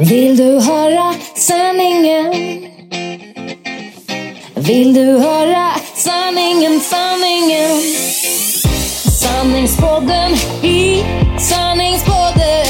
Vill du höra sanningen? Vill du höra sanningen, sanningen? Sanningspodden i sanningspodden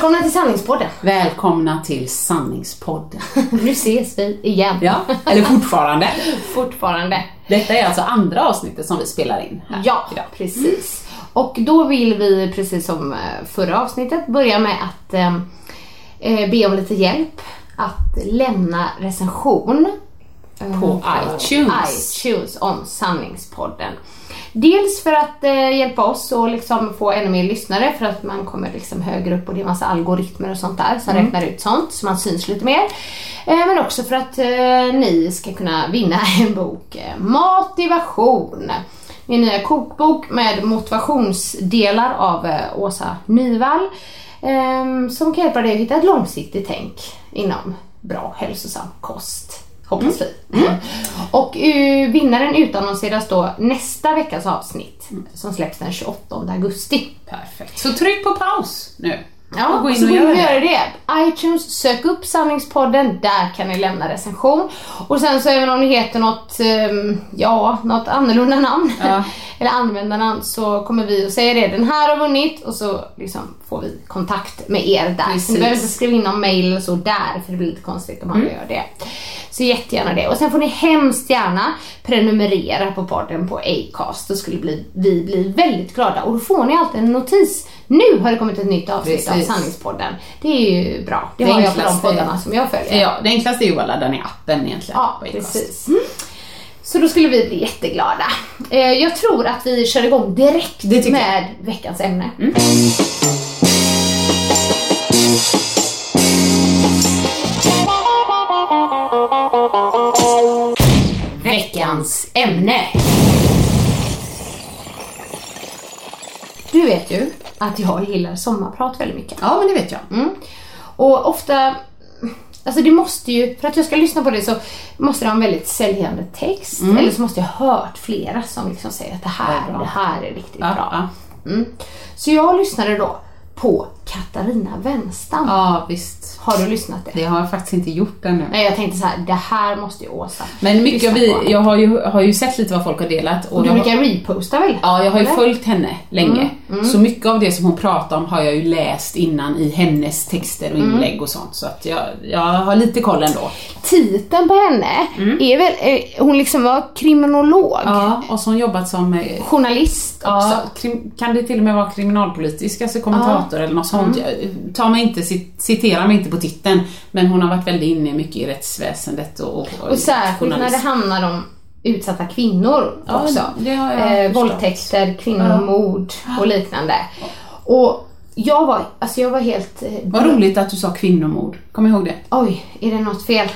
Välkomna till Sanningspodden. Välkomna till Sanningspodden. Nu ses vi igen. Ja, eller fortfarande. Fortfarande. Detta är alltså andra avsnittet som vi spelar in här Ja, idag. precis. Och då vill vi, precis som eh, förra avsnittet, börja med att eh, eh, be om lite hjälp att lämna recension eh, På iTunes. iTunes om Sanningspodden. Dels för att eh, hjälpa oss och liksom få ännu mer lyssnare för att man kommer liksom högre upp och det är massa algoritmer och sånt där som Mm. räknar ut sånt så man syns lite mer. Eh, men också för att eh, ni ska kunna vinna en bok, eh, Motivation. Min nya kokbok med motivationsdelar av eh, Åsa Nyvall. Eh, som kan hjälpa dig att hitta ett långsiktigt tänk inom bra hälsosam kost. Hoppas vi. Mm. Och uh, vinnaren utannonseras då nästa veckas avsnitt som släpps den 28 augusti. Perfekt. Så tryck på paus nu. Ja, och gå in så och gå in gör och det. göra det. iTunes, sök upp Sanningspodden, där kan ni lämna recension. Och sen så även om ni heter något, ehm, ja, något annorlunda namn, Ja. eller användarnamn, så kommer vi att säga det. Den här har vunnit och så liksom får vi kontakt med er där. Så Precis. ni behöver inte skriva in någon mail eller så där, för det blir lite konstigt om Mm. alla gör det. Så jättegärna det. Och sen får ni hemskt gärna prenumerera på podden på Acast. Då skulle vi bli väldigt glada. Och då får ni alltid en notis. Nu har det kommit ett nytt avsnitt av Precis. Sanningspodden. Det är ju bra. Det, Det har jag på de poddarna som jag följer. Ja, det enklaste är ju att ladda ner appen egentligen. Ja, precis. Så då skulle vi bli jätteglada. Eh, jag tror att vi kör igång direkt tycker jag. med veckans ämne. Veckans ämne. Du vet ju att jag gillar sommarprat väldigt mycket. Ja, men det vet jag. Mm. Och ofta, alltså det måste ju, för att jag ska lyssna på det så måste det ha en väldigt säljande text. Eller så måste jag ha hört flera som liksom säger att det här, Det det, här är riktigt Ja, bra. ja. Mm. Så jag lyssnade då på Katarina Wenstam. ja, visst. Har du lyssnat det? Det har jag faktiskt inte gjort ännu. Nej, jag tänkte så här, det här måste ju Åsa Men mycket vi, på. jag har ju, har ju sett lite vad folk har delat. Och du har- brukar reposta väl? Ja, jag har ju följt henne länge. Så mycket av det som hon pratar om har jag ju läst innan i hennes texter och inlägg och sånt. Så att jag, jag har lite koll ändå. Titeln på henne är väl, eh, hon liksom var kriminolog, Ja, och så har hon jobbat som eh, journalist också. Ja, krim, kan det till och med vara kriminalpolitisk, alltså kommentator eller något sånt. Jag, ta mig inte, cit- citera mig inte på titeln, men hon har varit väldigt inne mycket i rättsväsendet och, och, Och särskilt när det handlar om utsatta kvinnor Ja, också. eh, våldtäkter, kvinnomord och liknande. Och jag var, alltså jag var helt... Eh, Vad roligt att du sa kvinnomord, kom ihåg det. Oj, är det något fel?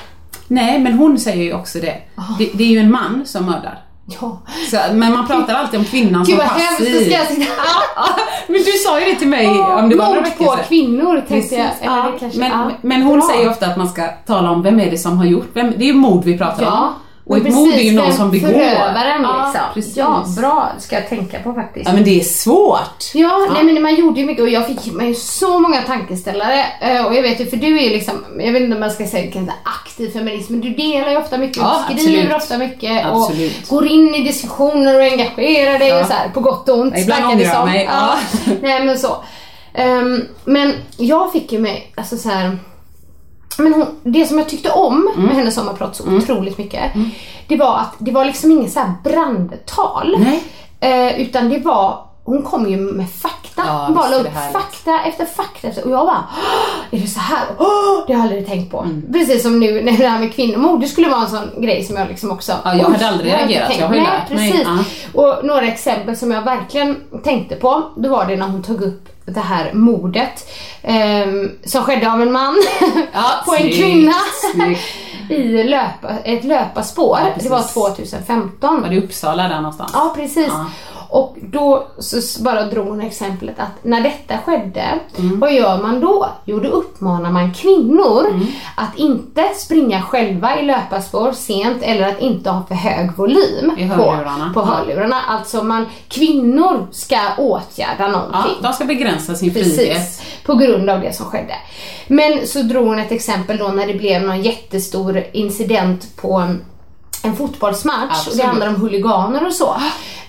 Nej, men hon säger ju också det. det. Det är ju en man som mördar. Ja. Så, men man pratar alltid om kvinnan Gud som vad hemskt, då passiv. ska jag sitta Men du sa ju det till mig om det var några veckor på kvinnor tänkte jag. Ja. kanske, men, ja. men hon Bra. säger ofta att man ska tala om vem är det som har gjort, vem, det är ju mord vi pratar Ja. om. Och ett mord är ju någon som begår. Förövaren ja, liksom. Precis. Ja, bra. Ska jag tänka på faktiskt. Ja men det är svårt. Ja, nej men man gjorde ju mycket och jag fick med så många tankeställare. Eh, Och jag vet ju, för du är ju liksom, jag vet inte om man ska säga kanske aktiv feminist, men du delar ju ofta mycket Ja, och skriver absolut. ofta mycket Absolut. och går in i diskussioner och engagerar dig Ja. och så här, på gott och ont. Ja, ibland ångrar jag mig, ja. nej men så. Ehm, men jag fick ju med, alltså så här. Men hon, det som jag tyckte om Mm. med hennes sommarprat så otroligt mycket, det var att det var liksom inget så här brandtal. Eh, utan det var, hon kom ju med fakta. Ja, hon bara la upp fakta efter fakta efter, och jag bara, "Åh, är det så här? Det har jag aldrig tänkt på. Mm. Precis som nu när det här med kvinnomord, det skulle vara en sån grej som jag liksom också, Ja, jag "Oj, hade aldrig inte reagerat, tänkt jag har ju lärt mig, precis. ja. Och några exempel som jag verkligen tänkte på, då var det när hon tog upp det här mordet ehm, som skedde av en man Ja, på en kvinna i löpa, ett löparspår. Ja, det var precis. 2015. Var det Uppsala där någonstans? Ja, precis. Ja. Och då så bara drog hon exemplet att när detta skedde, Mm. vad gör man då? Jo, då uppmanar man kvinnor Mm. att inte springa själva i löparspår sent eller att inte ha för hög volym I på, hörlurarna. på Ja. hörlurarna. Alltså man, kvinnor ska åtgärda Ja, någonting. de ska begränsa sin frihet. Precis, på grund av det som skedde. Men så drog hon ett exempel då när det blev någon jättestor incident på en, fotbollsmatch och Absolut. det handlar om huliganer och så.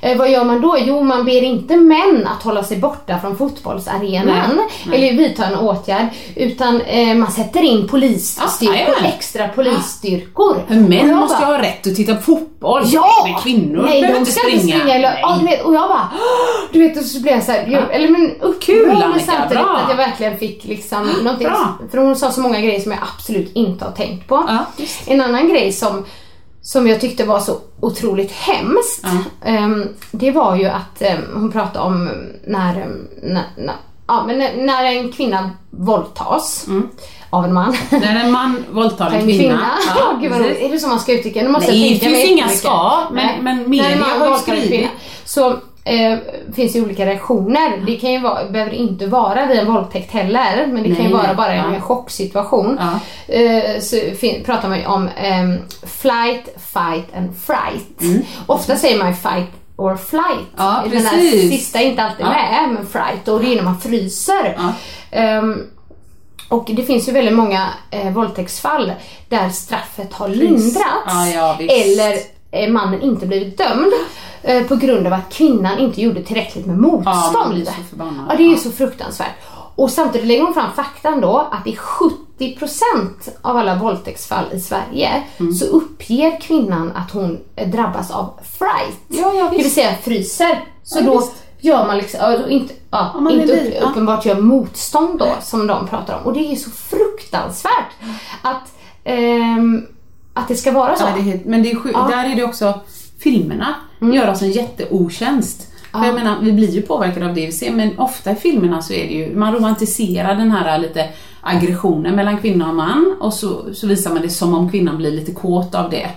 Eh, vad gör man då? Jo, man ber inte män att hålla sig borta från fotbollsarenan Nej, nej. eller vidta en åtgärd utan eh, man sätter in polisstyrkor, jajamän. extra polisstyrkor. För män Och jag måste ju bara, ha rätt att titta på fotboll. Ja! Men kvinnor Nej, behöver inte springa. inte springa. Eller, ja, du vet, och jag bara, du vet, och så blev jag såhär, Ja. eller men upprörd Kul, men Annika, samtidigt bra. att jag verkligen fick liksom någonting. Bra. För hon sa så många grejer som jag absolut inte har tänkt på. Ja. En annan grej som, som jag tyckte var så otroligt hemskt, ehm, det var ju att ehm, hon pratade om när, när, när, ja, men när, en kvinna våldtas av en man. När en man våldtar En kvinna. kvinna. Ja, Gud vad. Är det så man ska uttrycka det? Nej, det finns inga ska, men- men media har ju skrivit. Så eh, finns det olika reaktioner. Det kan ju vara, behöver inte vara vid en våldtäkt heller, men det kan ju Nej, vara nej. bara en Ja. chocksituation. Ja. Eh, så pratar man ju om ehm, flight, fight and fright. Ofta säger man ju fight or flight. Mm. Ja, Den här sista är inte alltid Ja. med, men fright och det är när man fryser. Ja. Ehm, och det finns ju väldigt många eh, våldtäktsfall där straffet har lindrats Ja, ja, eller eh, mannen inte blivit dömd eh, på grund av att kvinnan inte gjorde tillräckligt med Ja, man motstånd. blir så förbannad. Ja, det är ju så fruktansvärt. Och samtidigt lägger hon fram faktan då att i 70% av alla våldtäktsfall i Sverige Mm. så uppger kvinnan att hon eh, drabbas av fright. Ja, ja, det vill säga fryser. Så Ja, då visst. gör man liksom, ja, inte, ja, man inte upp, ja. uppenbart gör motstånd då som de pratar om. Och det är så fruktansvärt att, ehm, att det ska vara så. Ja, det är men det är Ja. där är det också, filmerna gör oss en jätteotjänst. För jag menar, vi blir ju påverkade av det vi ser, men ofta i filmerna så är det ju, man romantiserar den här lite aggressionen mellan kvinna och man och så, så visar man det som om kvinnan blir lite kåt av det.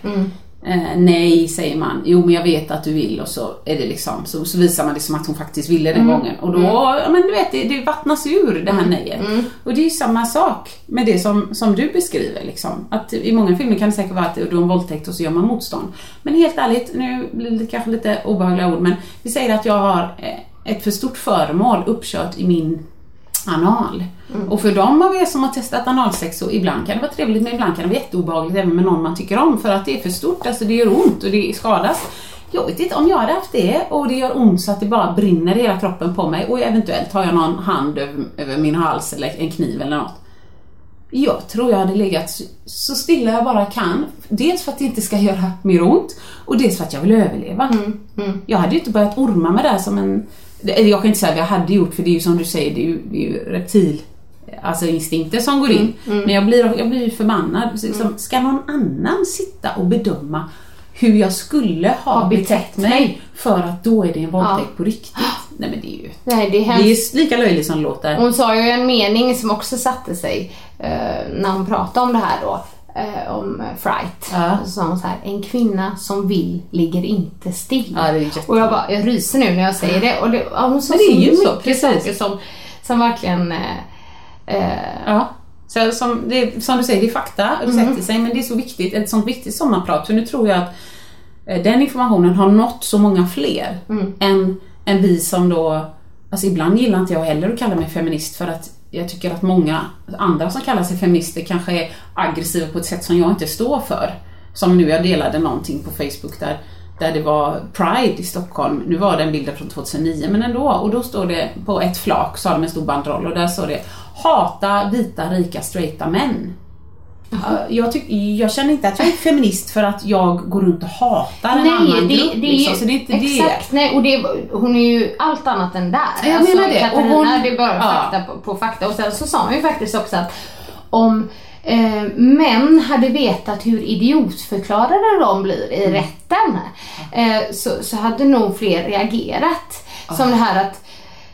Eh, nej, säger man. Jo, men jag vet att du vill och så är det liksom, så, så visar man det som att hon faktiskt ville den gången. Och då, ja, men du vet, det, det vattnas ur det här nejet. Och det är ju samma sak med det som, som du beskriver liksom. Att i många filmer kan det säkert vara att det är en våldtäkt och så gör man motstånd. Men helt ärligt, nu blir det kanske lite obehagliga ord, men vi säger att jag har eh, ett för stort föremål uppkört i min anal. Och för de av er som har testat analsex så ibland kan det vara trevligt men ibland kan det vara jätteobehagligt även med någon man tycker om för att det är för stort, alltså det gör ont och det skadas. Jag vet inte om jag hade haft det och det gör ont så att det bara brinner i hela kroppen på mig och eventuellt har jag någon hand över, över min hals eller en kniv eller något. Jag tror jag hade legat så- stilla jag bara kan. Dels för att det inte ska göra mer ont och dels för att jag vill överleva. Jag hade ju inte börjat orma med det här som en... Jag kan inte säga vad jag hade gjort för det är ju som du säger, det är ju, det är ju reptil... Alltså instinkter som går in. Men jag blir, jag blir förbannad. Liksom, Ska någon annan sitta och bedöma hur jag skulle ha, Ha betett betett mig för att då är det en våldtäkt på riktigt? Nej men det är ju... Nej, det är Det hemskt. är lika löjligt som det låter. Hon sa ju en mening som också satte sig eh, när hon pratade om det här då. Eh, om Fright. Ja. Så sa hon så här, en kvinna som vill ligger inte still. Ja, det är och jag bara, jag ryser nu när jag säger det. Och det, ja, hon sa Men det är ju så, precis. som, som verkligen eh, eh, Ja. Så som, det, som du säger, det är fakta, det Mm. sätter sig, men det är så viktigt, ett sånt viktigt sommarprat, för nu tror jag att eh, den informationen har nått så många fler Mm. än, än vi som då, alltså ibland gillar inte jag heller att kalla mig feminist för att jag tycker att många andra som kallar sig feminister kanske är aggressiva på ett sätt som jag inte står för. Som nu, jag delade någonting på Facebook där, där det var Pride i Stockholm. Nu var det en bild från 2009 men ändå. Och då står det på ett flak, så har de en stor banderoll och där står det Hata vita rika straighta män. Ja, Jag, tyck, jag känner inte att jag är feminist för att jag går runt och hatar en annan det, grupp. det liksom, så det är inte exakt, nej, och det, hon är ju allt annat än där. Alltså, Jag menar det, och Katarina, hon- det är bara ja. fakta på, på fakta. Och sen så sa hon ju faktiskt också att om eh, män hade vetat hur idiotförklarade de blir Mm. i rätten eh, så, så hade nog fler reagerat. Som det här att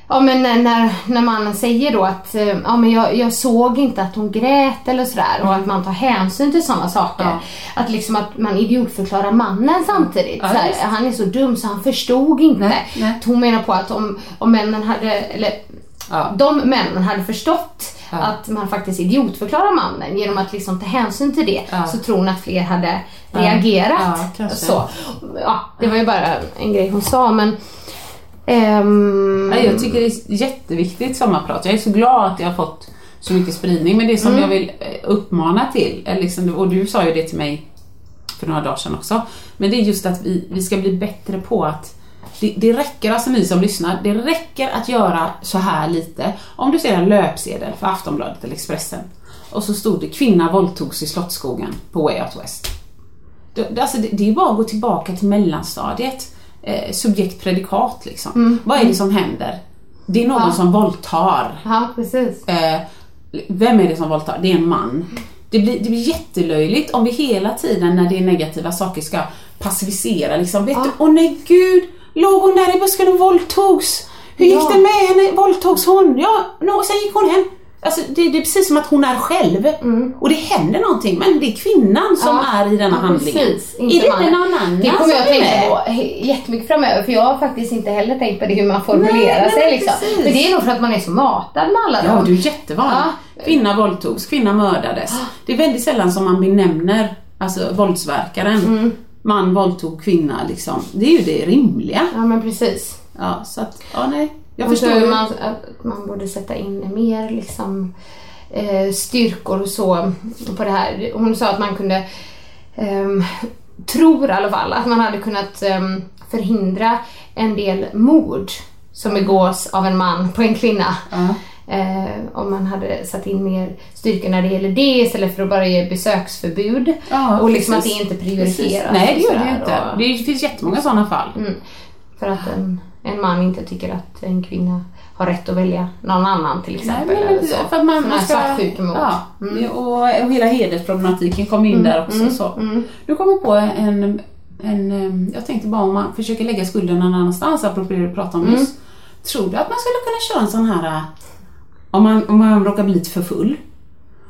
Ja men när- när, mannen säger då att eh, ja, men jag, jag såg inte att hon grät eller sådär och att man tar hänsyn till sådana saker. Ja. Att liksom att man idiotförklarar mannen samtidigt. Ja, så här, visst. han är så dum så han förstod inte. Nej, nej. Hon menar på att om, om männen hade, eller Ja. de männen hade förstått att man faktiskt idiotförklarar mannen genom att liksom ta hänsyn till det Ja. så tror hon att fler hade reagerat. Ja, så. Ja, det var ju bara en grej hon sa men Nej, jag tycker det är jätteviktigt sommarprat. Jag är så glad att jag har fått så mycket spridning. Men det som jag vill eh, uppmana till, är liksom, och du sa ju det till mig för några dagar sedan också, men det är just att vi, vi ska bli bättre på att det, det räcker, alltså ni som lyssnar, det räcker att göra så här lite. Om du ser en löpsedel för Aftonbladet eller Expressen och så stod det kvinna våldtogs i Slottsskogen på Way Out West. Det- alltså det, det är bara att gå tillbaka till mellanstadiet. Eh, subjekt predikat liksom. Vad är det som händer? Det är någon Ja. som våldtar. Ja, precis. Eh, vem är det som våldtar? Det är en man. Det blir, det blir jättelöjligt om vi hela tiden när det är negativa saker ska passivisera liksom. Vet du, åh nej gud, låg hon där i busken och våldtogs? Hur gick Ja. det med henne? Våldtogs hon? Ja, no, sen gick hon hem. Alltså det, det är precis som att hon är själv. Och det händer någonting men det är kvinnan som Mm. Ja, är i denna handlingen. Precis, är det inte någon annan Det kommer jag är tänka på jättemycket framöver för jag har faktiskt inte heller tänkt på det hur man formulerar Nej, sig. Liksom. precis. Men det är nog för att man är så matad med alla Ja, dem. du är jättevanlig. Ja. Kvinna våldtogs, kvinna mördades. Det är väldigt sällan som man benämner alltså, våldsverkaren. Mm. Man våldtog kvinna liksom. Det är ju det rimliga. Ja men precis. Ja, så att, ja nej. Jag Jag förstår man, att man borde sätta in mer liksom, eh, styrkor och så på det här. Hon sa att man kunde, ehm, tror i alla fall, att man hade kunnat ehm, förhindra en del mord som begås av en man på en kvinna. Ja. Eh, om man hade satt in mer styrka när det gäller det istället för att bara ge besöksförbud. Ja, och liksom precis. att det inte Precis. prioriteras. Nej, det gör det inte. Och- Det finns jättemånga sådana fall. Mm. För att en, en man inte tycker att en kvinna har rätt att välja någon annan till exempel. Nej, eller så. för att man, Sån man ska, svartsjukemord. ja, Mm. och, hela hedersproblematiken kommer in där också. Så. Nu kommer jag på en, en, jag tänkte bara om man försöker lägga skulden någon annanstans, apropå det du pratade om nyss. Tror du att man skulle kunna köra en sån här, äh, om man, om man råkar bli lite för full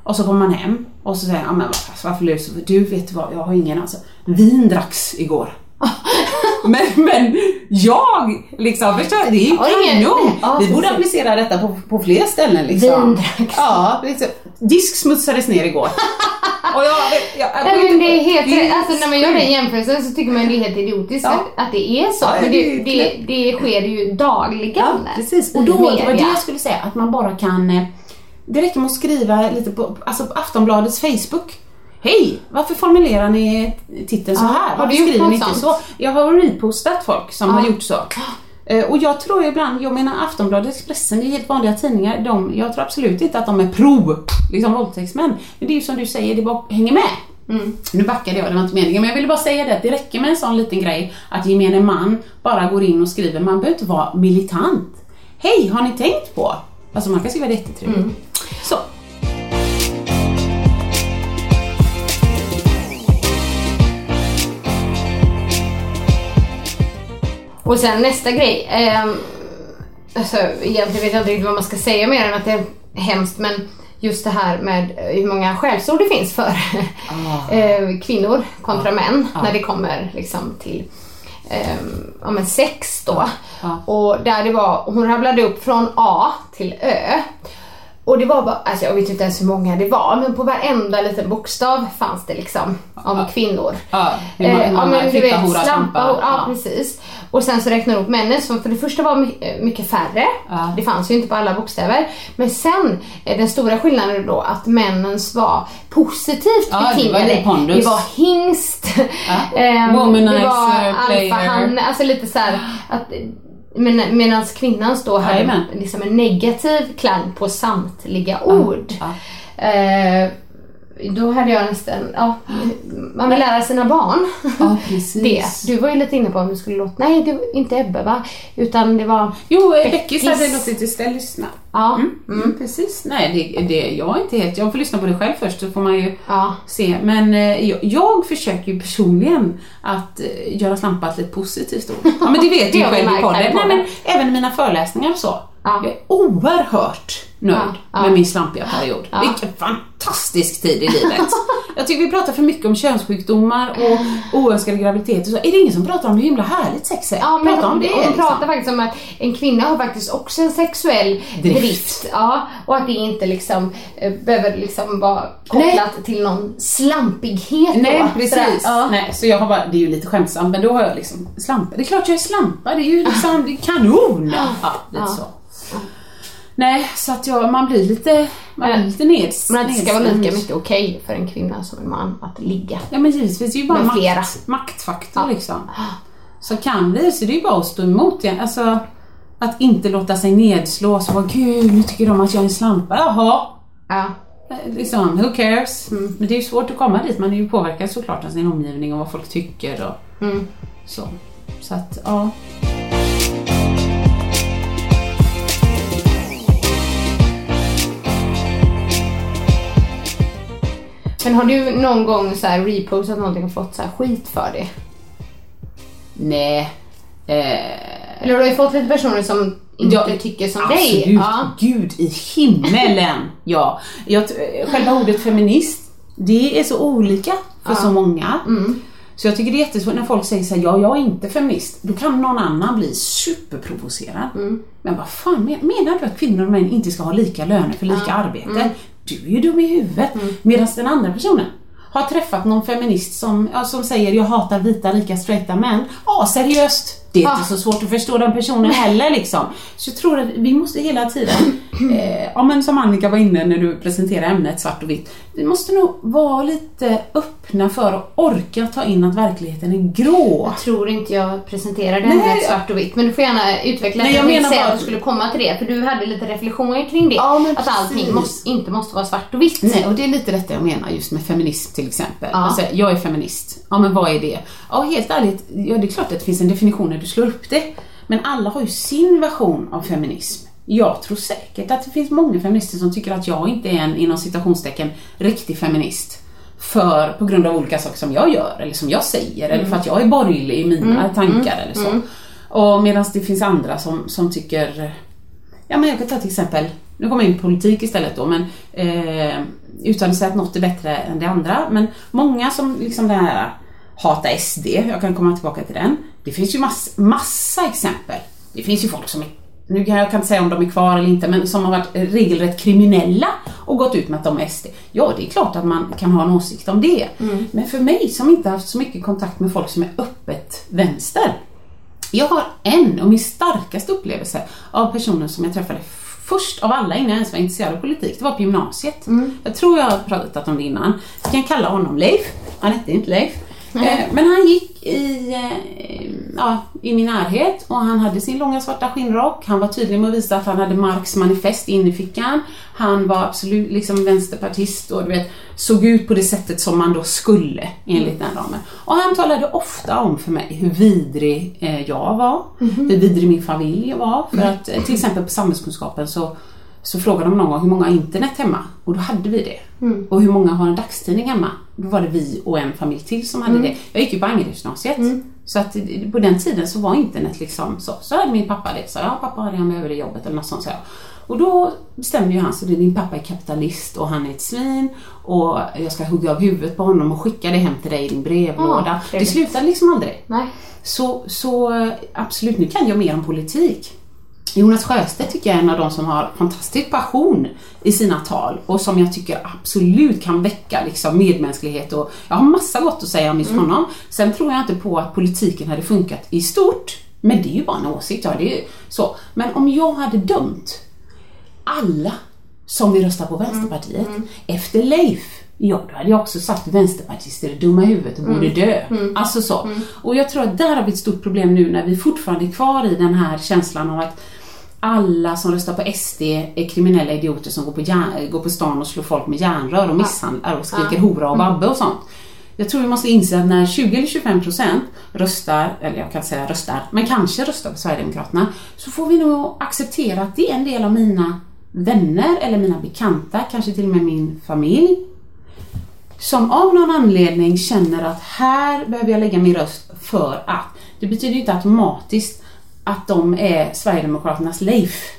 och så kommer man hem och så säger jag, men varför, varför du så Du vet vad, jag har ingen alltså. Vin dracks igår. men, men jag liksom, förstår? Det är ju kanon. ja, Vi borde applicera detta på, på fler ställen liksom. Ja, liksom. Disk smutsades ner igår. och jag, jag, jag, Nej, men det är helt det är. Alltså när man gör den jämförelsen så tycker man det är helt idiotiskt Ja. att, att det är så. Ja, men det det, det, sker ju dagligen. Ja, precis. Och då, det var det jag skulle säga, att man bara kan... eh, Det räcker med att skriva lite på, alltså på Aftonbladets Facebook. Hej! Varför formulerar ni titeln så här? har du Varför skriver ni inte så? Jag har repostat folk som har gjort så. Eh, Och jag tror ibland, jag menar Aftonbladet, Expressen, det är helt vanliga tidningar. De, jag tror absolut inte att de är pro liksom våldtäktsmän. Men det är ju som du säger, det bara hänger med. Mm. Nu backade jag, det var inte meningen. Men jag ville bara säga det, att det räcker med en sån liten grej att gemene man bara går in och skriver. Man behöver inte vara militant. Hej, har ni tänkt på? Alltså man kan skriva det jättetrevligt. Mm. Så. Och sen nästa grej. Eh, alltså, egentligen vet jag inte riktigt vad man ska säga mer än att det är hemskt men just det här med eh, hur många skällsord det finns för Ah. eh, kvinnor kontra män när det kommer liksom till eh, ja, men sex då. Ja. Och där det var, hon rabblade upp från A till Ö. Och det var bara, alltså jag vet inte ens hur många det var, men på varenda liten bokstav fanns det liksom om kvinnor. Ja, hur många- Eh, hur många men du fitta, vet, hora, slampa, hora, ja, Ja. precis. Och sen så räknar de upp männens, för för det första var eh, mycket färre, Ja. det fanns ju inte på alla bokstäver. Men sen, eh, den stora skillnaden då att männens var positivt Ja, var betingade. det pondus. Det var hingst, Ja. ehm, det var player. alfahanne, alltså lite så här att men, Medan kvinnans då hade Jajamän. liksom en negativ klang på samtliga ord. ja. Eh, då hade jag nästan, ja, man vill lära sina barn Ja, precis. det. Du var ju lite inne på om du skulle låta, nej det var inte Ebbe va? Utan det var, Jo, eh, Beckis. Hade låtit istället lyssna. ja, Mm, mm, precis. Nej, det, det, jag är inte helt... Jag får lyssna på det själv först så får man ju ja. se. Men eh, jag, jag försöker ju personligen att eh, göra slampat lite positivt ord. Ja men det vet du ju själv i podden. Nej, men även i mina föreläsningar och så. Ja. Jag är oerhört nöjd Ja, ja. med min slampiga period. Ja. Vilken fantastisk tid i livet. jag tycker vi pratar för mycket om könssjukdomar och oönskade graviditeter så. Är det ingen som pratar om hur himla härligt sex är? Ja, men Prata om de, det. de liksom. pratar faktiskt om att en kvinna har faktiskt också en sexuell Drift. drift. ja, och att det inte liksom eh, behöver liksom vara kopplat till någon slampighet. Nej då. precis. Ja. Nej, så jag har bara, det är ju lite skämtsamt men då har jag liksom slampa. Det är klart jag är slampa, det är ju liksom det är kanon. Ja, lite så. Nej, så att jag, man blir lite, man blir lite neds, Men att det ska vara lika mycket okej för en kvinna som en man att ligga. Ja men givetvis, det är ju bara makt, maktfaktor liksom. Så kan vi så det är ju bara att stå emot igen. Alltså, att inte låta sig nedslås och bara gud nu tycker de att jag är en slampa. Jaha, Ja. Eh, Liksom, who cares? Men det är ju svårt att komma dit. Man är ju påverkad såklart av sin omgivning och vad folk tycker och Mm. så. Så att, ja. Men har du någon gång så här repostat någonting och fått så här skit för det? Nej. Eh, Eller du har ju fått lite personer som inte Ja, tycker som absolut. dig. Ja. Gud i himmelen. ja. Jag, t- själva ordet feminist, det är så olika för så många. Mm. Så jag tycker det är jättesvårt när folk säger så här, ja jag är inte feminist. Då kan någon annan bli superprovocerad. Mm. Men vad fan men- menar du att kvinnor och män inte ska ha lika löner för lika arbete? Mm. Du är ju dum i huvudet. Medan den andra personen har träffat någon feminist som, ja, som säger jag hatar vita rika straighta män. Ja seriöst, det är Ah. inte så svårt att förstå den personen heller liksom. Så jag tror att vi måste hela tiden, eh, ja men som Annika var inne när du presenterade ämnet svart och vitt. Vi måste nog vara lite öppna för att orka ta in att verkligheten är grå. Jag tror inte jag presenterade Nej, henne jag- svart och vitt men du får gärna utveckla Nej, det. jag menar bara att du skulle komma till det för du hade lite reflektioner kring det. Ja, att allting måste, inte måste vara svart och vitt. Nej, och det är lite detta jag menar just med feminism till exempel. Ja. Alltså, jag är feminist. Ja, men vad är det? Ja, helt ärligt, ja, det är klart att det finns en definition när du slår upp det. Men alla har ju sin version av feminism. Jag tror säkert att det finns många feminister som tycker att jag inte är en, inom citationstecken, riktig feminist. För, på grund av olika saker som jag gör, eller som jag säger, eller för att jag är borgerlig i mina tankar eller så. Och medan det finns andra som, som tycker Ja men jag kan ta till exempel, nu kommer jag in på politik istället då, men eh, utan att säga att något är bättre än det andra. Men många som liksom den här hata SD, jag kan komma tillbaka till den. Det finns ju mass, massa exempel. Det finns ju folk som är, nu kan jag inte säga om de är kvar eller inte, men som har varit regelrätt kriminella och gått ut med att de är SD. Ja, det är klart att man kan ha en åsikt om det. Men för mig som inte haft så mycket kontakt med folk som är öppet vänster, jag har en och min starkaste upplevelse av personen som jag träffade först av alla innan jag ens var intresserad av politik. Det var på gymnasiet. Jag tror jag har pratat om det innan. Jag kan kalla honom Leif. Han hette inte Leif. Eh, Men han gick i, eh, ja, i min närhet och han hade sin långa svarta skinnrock. Han var tydlig med att visa att han hade Marx manifest inne i fickan. Han var absolut liksom vänsterpartist och du vet, såg ut på det sättet som man då skulle enligt den ramen. Och han talade ofta om för mig hur vidrig eh, jag var, hur vidrig min familj var. För att eh, till exempel på samhällskunskapen så så frågade de någon gång hur många har internet hemma? Och då hade vi det. Och hur många har en dagstidning hemma? Då var det vi och en familj till som hade det. Jag gick ju på Angeredsgymnasiet. Så att på den tiden så var internet liksom så. Så hade min pappa det. Så ja, pappa har det, han behöver det jobbet eller något sånt. Så jag. Och då bestämde ju han så det din pappa är kapitalist och han är ett svin och jag ska hugga av huvudet på honom och skicka det hem till dig i din brevlåda. Ja, det slutade liksom aldrig. Nej. Så, så eh, absolut, nu kan jag mer om politik. Jonas Sjöstedt tycker jag är en av de som har fantastisk passion i sina tal och som jag tycker absolut kan väcka liksom medmänsklighet och jag har massa gott att säga om just honom. Sen tror jag inte på att politiken hade funkat i stort, men det är ju bara en åsikt. Ja, det är så. Men om jag hade dömt alla som vill rösta på Vänsterpartiet efter Leif Ja, då hade jag också sagt vänsterpartister är dumma i huvudet och borde dö. Alltså så. Och jag tror att där har vi ett stort problem nu när vi fortfarande är kvar i den här känslan av att alla som röstar på SD är kriminella idioter som går på, järn, går på stan och slår folk med järnrör och misshandlar och skriker hora och babbe och sånt. Jag tror vi måste inse att när 20 eller 25 procent röstar, eller jag kan säga röstar, men kanske röstar på Sverigedemokraterna, så får vi nog acceptera att det är en del av mina vänner eller mina bekanta, kanske till och med min familj, som av någon anledning känner att här behöver jag lägga min röst för att. Det betyder ju inte automatiskt att de är Sverigedemokraternas Leif.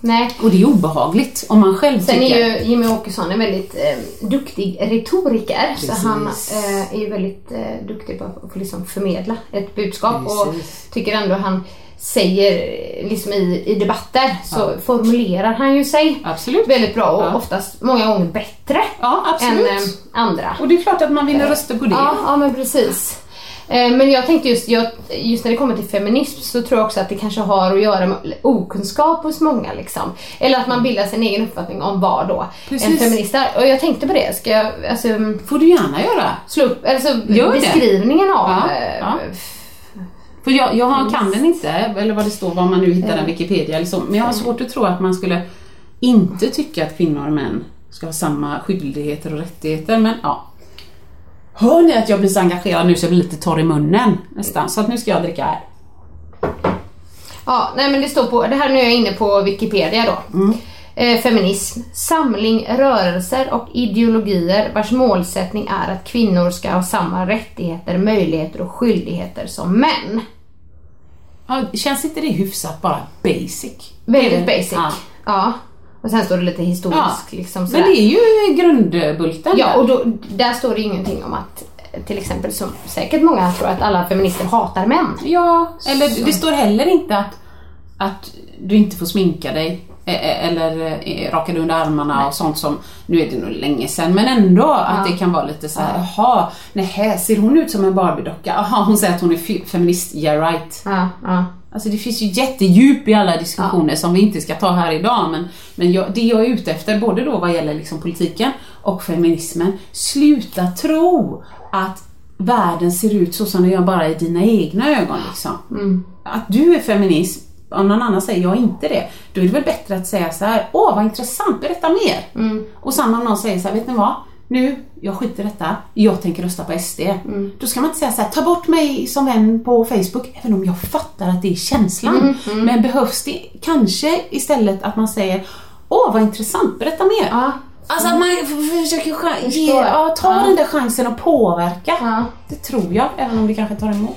Nej. Och det är obehagligt om man själv Sen tycker... är ju Jimmy Åkesson en väldigt eh, duktig retoriker. Så Precis. han eh, är ju väldigt eh, duktig på att liksom förmedla ett budskap. Och Precis. tycker ändå han säger eh, liksom i, i debatter så formulerar han ju sig Absolut. väldigt bra och Ja. oftast många gånger bättre Ja, än absolut. eh, andra. Och det är klart att man vinner röster på det. Ja, ja men precis. Eh, Men jag tänkte just, just när det kommer till feminism så tror jag också att det kanske har att göra med okunskap hos många. Liksom. Eller att man bildar sin egen uppfattning om vad då Precis. en feminist är. Och jag tänkte på det, ska jag alltså, får du gärna göra. slå upp alltså, Gör det. beskrivningen av Ja, eh, ja. För jag, jag har- kan den inte, eller vad det står, vad man nu hittar den Wikipedia eller så. Men jag har svårt att tro att man skulle inte tycka att kvinnor och män ska ha samma skyldigheter och rättigheter. Men ja. Hör ni att jag blir så engagerad nu så jag blir lite torr i munnen nästan. Så att nu ska jag dricka här. Ja, nej men det står på, det här nu är jag inne på Wikipedia då. Eh, feminism, samling rörelser och ideologier vars målsättning är att kvinnor ska ha samma rättigheter, möjligheter och skyldigheter som män. Ja, känns inte det hyfsat bara basic? Väldigt basic. Ja. Ja. Och sen står det lite historiskt Ja. liksom Men det är ju grundbulten Ja, och då, där står det ingenting om att till exempel som säkert många tror att alla feminister hatar män. Ja, eller det står heller inte att, att du inte får sminka dig eh, eh, eller eh, raka dig under armarna och sånt som, nu är det nog länge sedan, men ändå att det kan vara lite så här, jaha, nej, ser hon ut som en Barbiedocka? Jaha, hon säger att hon är fe- feminist, yeah right. Ja, ja. Alltså det finns ju jättedjup i alla diskussioner som vi inte ska ta här idag men, men jag, det jag är ute efter, både då vad gäller liksom politiken och feminismen, sluta tro att världen ser ut så som den gör bara i dina egna ögon. Liksom. Att du är feminist, om någon annan säger jag är inte det, då är det väl bättre att säga så här: åh vad intressant, berätta mer. Och samma om någon säger så här, vet ni vad? Nu, jag skiter i detta, jag tänker rösta på SD. Då ska man inte säga så här, ta bort mig som vän på Facebook, även om jag fattar att det är känslan. Men behövs det kanske istället att man säger, åh vad intressant, berätta mer. Ja. Alltså att man försöker ge, ja, ta Ja. den där chansen att påverka. Ja. Det tror jag, även om det kanske tar emot.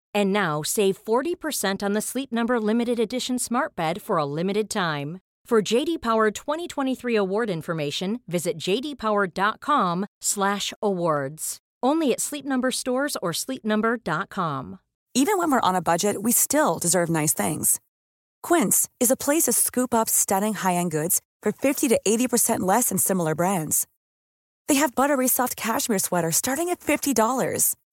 And now save 40% on the Sleep Number limited edition Smart Bed for a limited time. For JD Power 2023 award information, visit jdpower.com/awards. Only at Sleep Number stores or sleepnumber.com. Even when we're on a budget, we still deserve nice things. Quince is a place to scoop up stunning high-end goods for 50 to 80% less than similar brands. They have buttery soft cashmere sweaters starting at $50,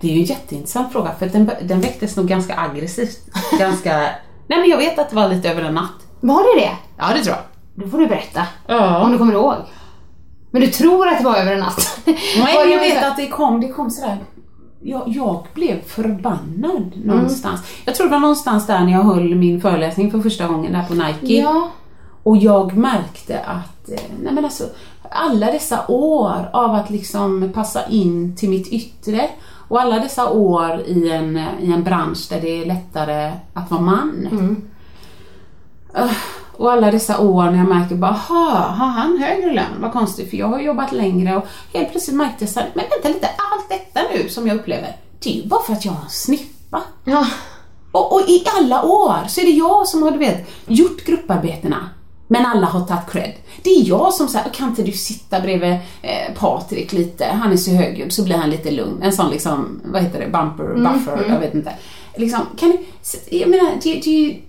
Det är ju en jätteintressant fråga för den, den väcktes nog ganska aggressivt. ganska... Nej men jag vet att det var lite över en natt. Var det det? Ja det tror jag. Då får du berätta. Ja. Om du kommer ihåg. Men du tror att det var över en natt? Nej, jag vet så- att det kom, det kom sådär. Jag, jag blev förbannad någonstans. Jag tror det var någonstans där när jag höll min föreläsning för första gången där på Nike. Ja. Och jag märkte att, eh, nej men alltså, alla dessa år av att liksom passa in till mitt yttre och alla dessa år i en, i en bransch där det är lättare att vara man. Öh, Och alla dessa år när jag märker bara, har han högre lön? Vad konstigt, för jag har jobbat längre och helt plötsligt märkte jag så här, men vänta lite, allt detta nu som jag upplever, det är ju bara för att jag har en snippa. Ja. Och, och i alla år så är det jag som har du vet, gjort grupparbetena. Men alla har tagit cred. Det är jag som säger, kan inte du sitta bredvid eh, Patrik lite, han är så högljudd så blir han lite lugn. En sån liksom, vad heter det, bumper, buffer, jag vet inte. Liksom, kan du, jag menar, det, det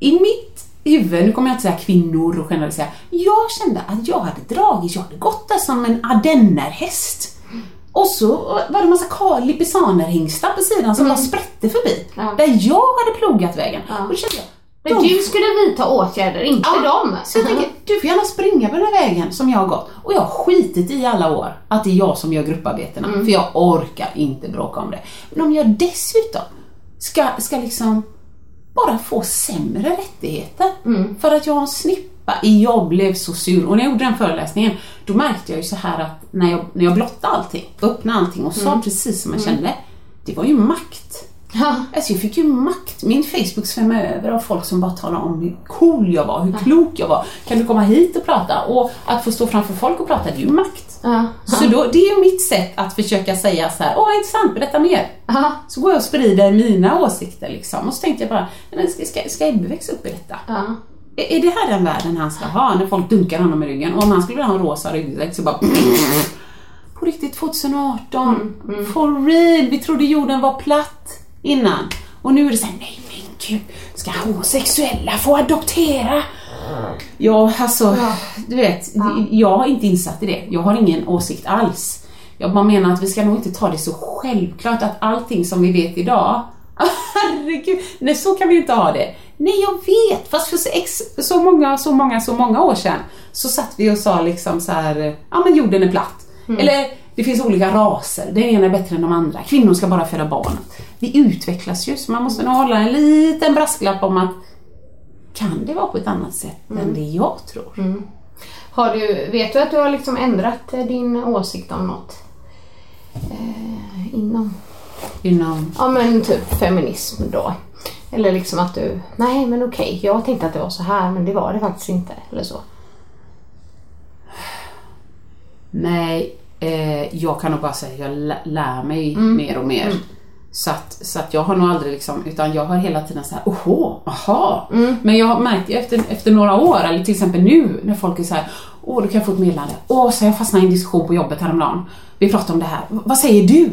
i mitt huvud, nu kommer jag inte säga kvinnor och generalisera, jag kände att jag hade dragit, jag hade gått där som en ardennerhäst. Och så var det massa Karl Lippisaner-hingstar på sidan som bara sprätte förbi. Ja. Där jag hade plogat vägen. Och då kände jag, Men de- du skulle vidta åtgärder, inte dem. Så jag tänker, du får gärna springa på den här vägen som jag har gått. Och jag har skitit i alla år att det är jag som gör grupparbetena. För jag orkar inte bråka om det. Men om jag dessutom ska, ska liksom bara få sämre rättigheter för att jag har en snippa i jag blev så sur. Och när jag gjorde den föreläsningen då märkte jag ju så här att när jag, när jag blottade allting, öppnade allting och sa precis som jag kände. Det var ju makt. Ja. Alltså jag fick ju makt. Min Facebook svämmade över av folk som bara talade om hur cool jag var, hur klok jag var. Kan du komma hit och prata? Och att få stå framför folk och prata, det är ju makt. Ja. Så då, det är mitt sätt att försöka säga så här, åh intressant, berätta mer. Ja. Så går jag och sprider mina åsikter liksom. Och så tänkte jag bara, men ska, ska, ska Ebbe växa upp i detta? Ja. Är, det här den världen han ska ha? När folk dunkar honom i ryggen. Och om han skulle vilja ha en rosa ryggsäck så bara... På riktigt 2018. For real. Vi trodde jorden var platt innan. Och nu är det såhär, nej men gud. Ska homosexuella få adoptera? Ja, alltså, du vet. Jag har inte insatt i det. Jag har ingen åsikt alls. Jag bara menar att vi ska nog inte ta det så självklart att allting som vi vet idag Herregud, nej så kan vi inte ha det. Nej jag vet, fast för så, många, så många, så många år sedan så satt vi och sa liksom så här, ja men jorden är platt. Eller det finns olika raser, den ena är bättre än de andra. Kvinnor ska bara föda barn. Vi utvecklas ju så man måste nog hålla en liten brasklapp om att kan det vara på ett annat sätt än det jag tror? Har du, vet du att du har liksom ändrat eh, din åsikt om något? Eh, inom, Inom, ja men typ feminism då. Eller liksom att du, nej men okej, jag tänkte att det var så här men det var det faktiskt inte. Eller så. nej, eh, jag kan nog bara säga att jag lä- lär mig mer och mer. Så att, så att jag har nog aldrig liksom, utan jag har hela tiden så här, oho, aha. Men jag har märkt efter, efter några år, eller till exempel nu, när folk är så här, åh du kan jag få ett meddelande, åh så jag fastnade i en diskussion på jobbet häromdagen. Vi pratade om det här, vad säger du?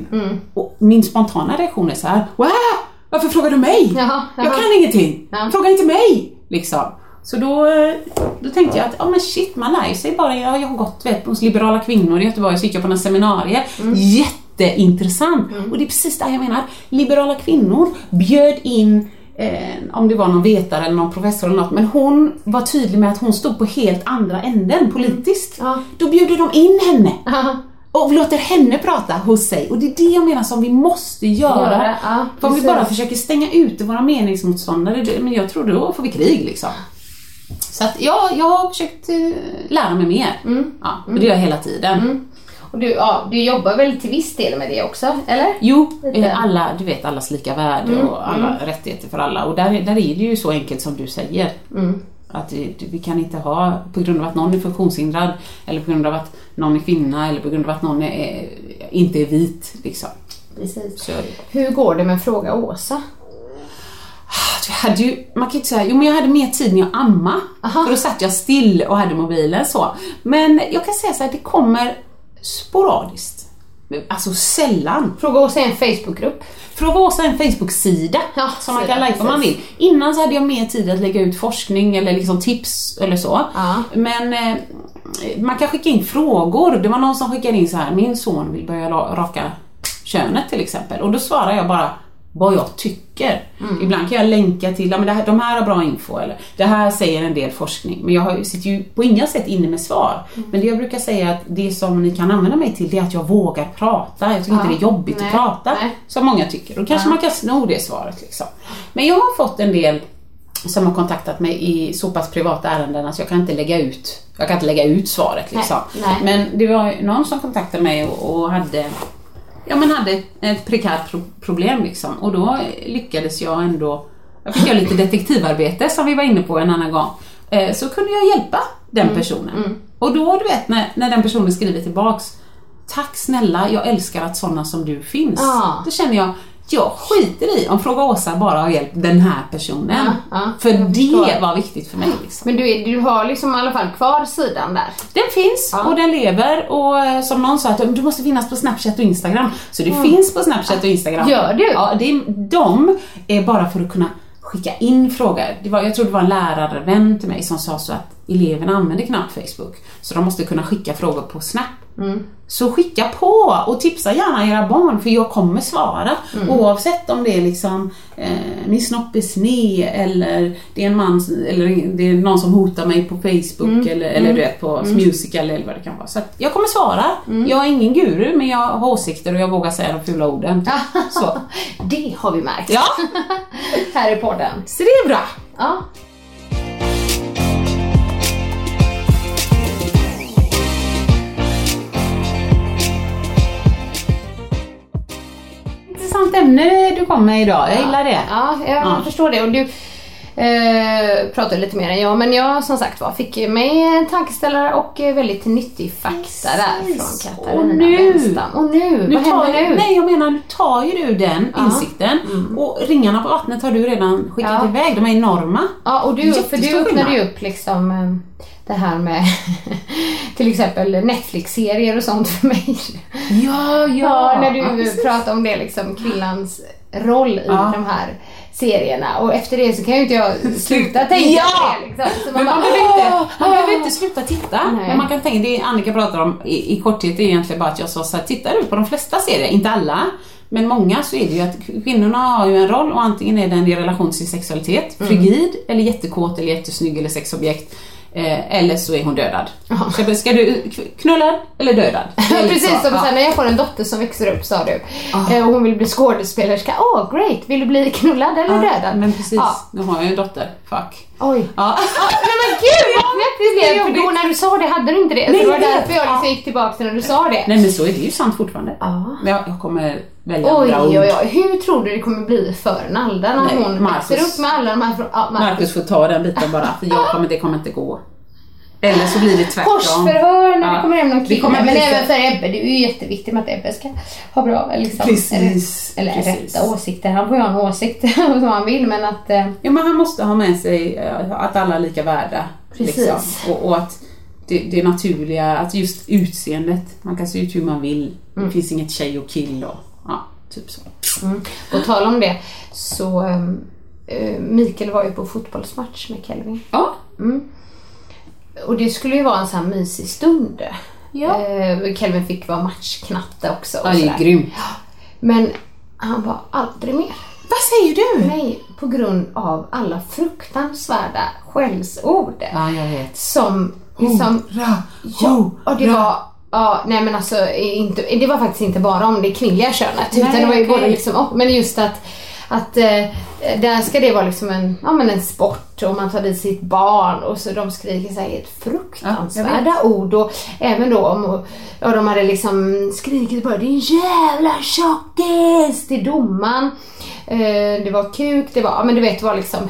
Och min spontana reaktion är så här, wow, varför frågar du mig? Jaha, Jag jaha. kan ingenting, Ja. fråga inte mig! Liksom. Så då, eh, då tänkte jag att, ja men shit, man lär sig bara. Jag, jag har gått vet, hos liberala kvinnor i Göteborg, så gick jag på några seminarier. Jätteintressant! Och det är precis det jag menar. Liberala kvinnor bjöd in Eh, om det var någon vetare eller någon professor eller något, men hon var tydlig med att hon stod på helt andra änden politiskt. Ja. Då bjuder de in henne Ja. och låter henne prata hos sig. Och det är det jag menar som vi måste göra. Göra, ja, För om vi bara försöker stänga ute våra meningsmotståndare, men jag tror då får vi krig liksom. Så att ja, jag har försökt eh, lära mig mer. Mm. Ja, och det gör jag hela tiden. Och du, ja, du jobbar väl till viss del med det också, eller? Jo, Lite. eh, alla, du vet allas lika värde Mm, och alla rättigheter för alla. Och där, där är det ju så enkelt som du säger. Mm. Att vi, vi kan inte ha, på grund av att någon är funktionshindrad eller på grund av att någon är kvinna eller på grund av att någon är, är, inte är vit. Liksom. Precis. Så. Hur går det med Fråga Åsa? Jag hade ju, man kan ju inte säga, jo men jag hade mer tid när jag amma. Aha. För då satt jag still och hade mobilen så. Men jag kan säga så här, det kommer sporadiskt. Alltså sällan. Fråga Åsa är en Facebookgrupp. Fråga Åsa en Facebook-sida Ja, som man kan likea om man vill. Innan så hade jag mer tid att lägga ut forskning eller liksom tips eller så. Ja. Men eh, man kan skicka in frågor. Det var någon som skickade in så här, min son vill börja raka könet till exempel. Och då svarar jag bara vad jag tycker. Mm. Ibland kan jag länka till, ja, men det här, de här har bra info eller det här säger en del forskning. Men jag har, sitter ju på inga sätt inne med svar. Mm. Men det jag brukar säga att det som ni kan använda mig till det är att jag vågar prata. Jag tycker Ja. inte det är jobbigt Nej. att prata. Nej. Som många tycker. Då kanske man kan sno det svaret. Liksom. Men jag har fått en del som har kontaktat mig i så pass privata ärenden att jag kan inte lägga ut, jag kan inte lägga ut svaret. Liksom. Nej. Men det var någon som kontaktade mig och, och hade Ja men hade ett, prekärt pro- problem liksom. Och då lyckades jag ändå, jag fick göra lite detektivarbete som vi var inne på en annan gång. Eh, så kunde jag hjälpa den Mm, personen. Och då du vet när, när den personen skriver tillbaks Tack snälla, jag älskar att sådana som du finns. Ja. Då känner jag, jag skiter i om Fråga Åsa bara har hjälpt den här personen. Ja, ja, för det var viktigt för mig. Liksom. Men du, du har liksom i alla fall kvar sidan där. Den finns Ja. och den lever och eh, som någon sa att du måste finnas på Snapchat och Instagram. Så det finns på Snapchat och Instagram. Gör du? Ja, det är, de är bara för att kunna skicka in frågor. Det var, jag tror det var en lärarvän till mig som sa så att eleverna använder knappt Facebook. Så de måste kunna skicka frågor på Snap. Mm. Så skicka på och tipsa gärna era barn för jag kommer svara. Mm. Oavsett om det är liksom eh, min snopp är sned eller det är en man eller det är någon som hotar mig på Facebook Mm. eller, eller du vet på Musical eller vad det kan vara. Så att jag kommer svara. Mm. Jag är ingen guru men jag har åsikter och jag vågar säga de fula orden. Så. Det har vi märkt. Ja, Här i podden. så det är bra. Ja. Intressant ämne du kom med idag. Jag gillar det. Ja, jag Ja. förstår det. Och du eh, pratade lite mer än jag, men jag som sagt var fick mig en tankeställare och eh, väldigt nyttig fakta där från Katarina Och nu- Benstam. Och nu, Nu vad händer nu? nej jag menar nu tar ju du den Ja. insikten och ringarna på vattnet har du redan skickat Ja. iväg. De är enorma. Ja, och du, för du öppnade ju upp liksom eh, det här med till exempel Netflix-serier och sånt för mig. Ja, Ja, när du precis. pratar om det liksom kvinnans roll i Ja. de här serierna och efter det så kan ju inte jag sluta tänka Ja! på det liksom. Så Men man, bara, behöver inte, "Åh, man åh." behöver inte sluta titta. Nej. Men man kan tänka, det Annika pratar om i, i korthet är egentligen bara att jag sa så här, tittar du på de flesta serier, inte alla, men många så är det ju att kvinnorna har ju en roll och antingen är den i relation till sin sexualitet, Mm. frigid eller jättekåt eller jättesnygg eller sexobjekt. Eh, eller så är hon dödad. Ska, ska du knullad eller dödad? Precis som Ja. sen när jag får en dotter som växer upp sa du. Eh, och hon vill bli skådespelerska. Åh oh, great, vill du bli knullad eller Ja, dödad? Men precis, Ja. nu har jag ju en dotter. Fuck. Oj. Ja. Nej men gud vad knäppt det blev! För då när du sa det hade du inte det. Så Nej, det var därför jag liksom gick tillbaka till när du sa det. Nej men så är det ju sant fortfarande. Ja. Men jag, jag kommer välja Oj, andra ord. oj, oj. Hur tror du det kommer bli för Nalda när Nej, hon Marcus. växer upp med alla de här? Ja, Marcus. Marcus får ta den biten bara, för jag kommer, det kommer inte gå. Eller så blir det tvärtom. Korsförhör när Ja. det kommer hem någon kille. kommer Men bli även för Ebbe, det är ju jätteviktigt med att Ebbe ska ha bra liksom, Precis, Eller, eller precis. rätta åsikter. Han får ju ha en åsikt som han vill men att... Eh, Ja men han måste ha med sig eh, att alla är lika värda. Precis. Liksom. Och, och att det, det naturliga, att just utseendet, man kan se ut hur man vill. Mm. Det finns inget tjej och kill och ja, typ så. På tal om det så eh, Mikael var ju på fotbollsmatch med Kelvin. Ja, Och det skulle ju vara en sån här mysig stund. Ja. Eh, Kelvin fick vara matchknatte också. och ja det är grymt. Men han var aldrig mer. Vad säger du? Nej, på grund av alla fruktansvärda skällsord. Ja, jag vet. Som liksom... Hurra, Ja, och det var... Ja, nej men alltså inte, det var faktiskt inte bara om det kvinnliga könet Nej, utan det var ju okej. både liksom, och- men just att att eh, där ska det vara liksom en, ja, men en sport och man tar dit sitt barn och så de skriker så här helt Ja, fruktansvärda ord och även då om ja, de hade liksom skrikit bara din jävla tjockis till domaren. Eh, det var kuk, det var, ja men du vet det var liksom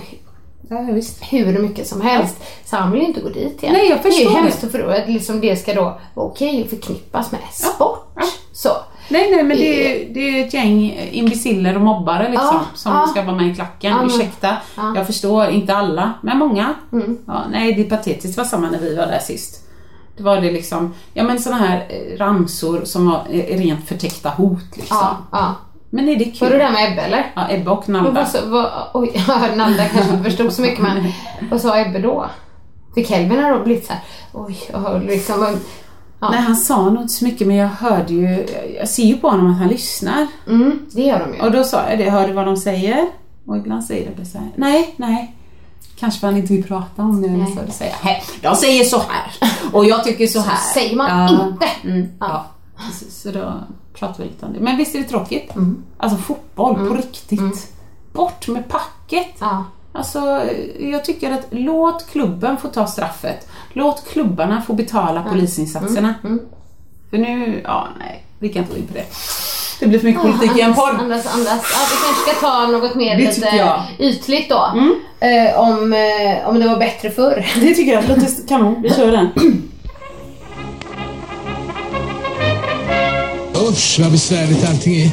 Ja, ja, hur mycket som helst. Så han vill ju inte gå dit igen. Nej, jag Det är ju förstår hemskt att liksom det ska då vara okej att förknippas med sport. ja. Så. Nej, nej, men det är, det är ett gäng imbeciller och mobbare liksom Ja, som ja. ska vara med i klacken. Men- Ursäkta, ja. jag förstår, inte alla, men många. Mm. Ja, nej, det är patetiskt. Det var samma när vi var där sist. Det var det liksom, ja men såna här eh, ramsor som var eh, rent förtäckta hot liksom. Men är det kul? Var du där med Ebbe eller? Ja, Ebbe och Nalda. vad, så- vad, oj, Nalda kanske inte förstod så mycket men vad sa Ebbe då? För Kelvin har blivit såhär, oj, och liksom, ja. Nej, han sa nog inte så mycket men jag hörde ju, jag ser ju på honom att han lyssnar. mm, det gör de ju. Och då sa jag det, hör du vad de säger? Och ibland säger de så här, nej, nej. Kanske han inte vill prata om det eller Nej. så. Säger jag, "Hej, de säger så här. Och jag tycker så här. säger man inte. Mm, ja. precis. Så då pratar vi lite om det. Men visst är det tråkigt? Alltså fotboll på riktigt. Bort med packet. Ja. Alltså, jag tycker att låt klubben få ta straffet. Låt klubbarna få betala polisinsatserna. För nu, ja nej, vi kan inte gå in på det. Det blir för mycket politik i en podd. andas, andas. Ja, vi kanske ska ta något mer Det lite jag. ytligt då. Eh, om, eh, om det var bättre förr. Det tycker jag låter kanon. Vi kör den. Usch vad besvärligt allting är.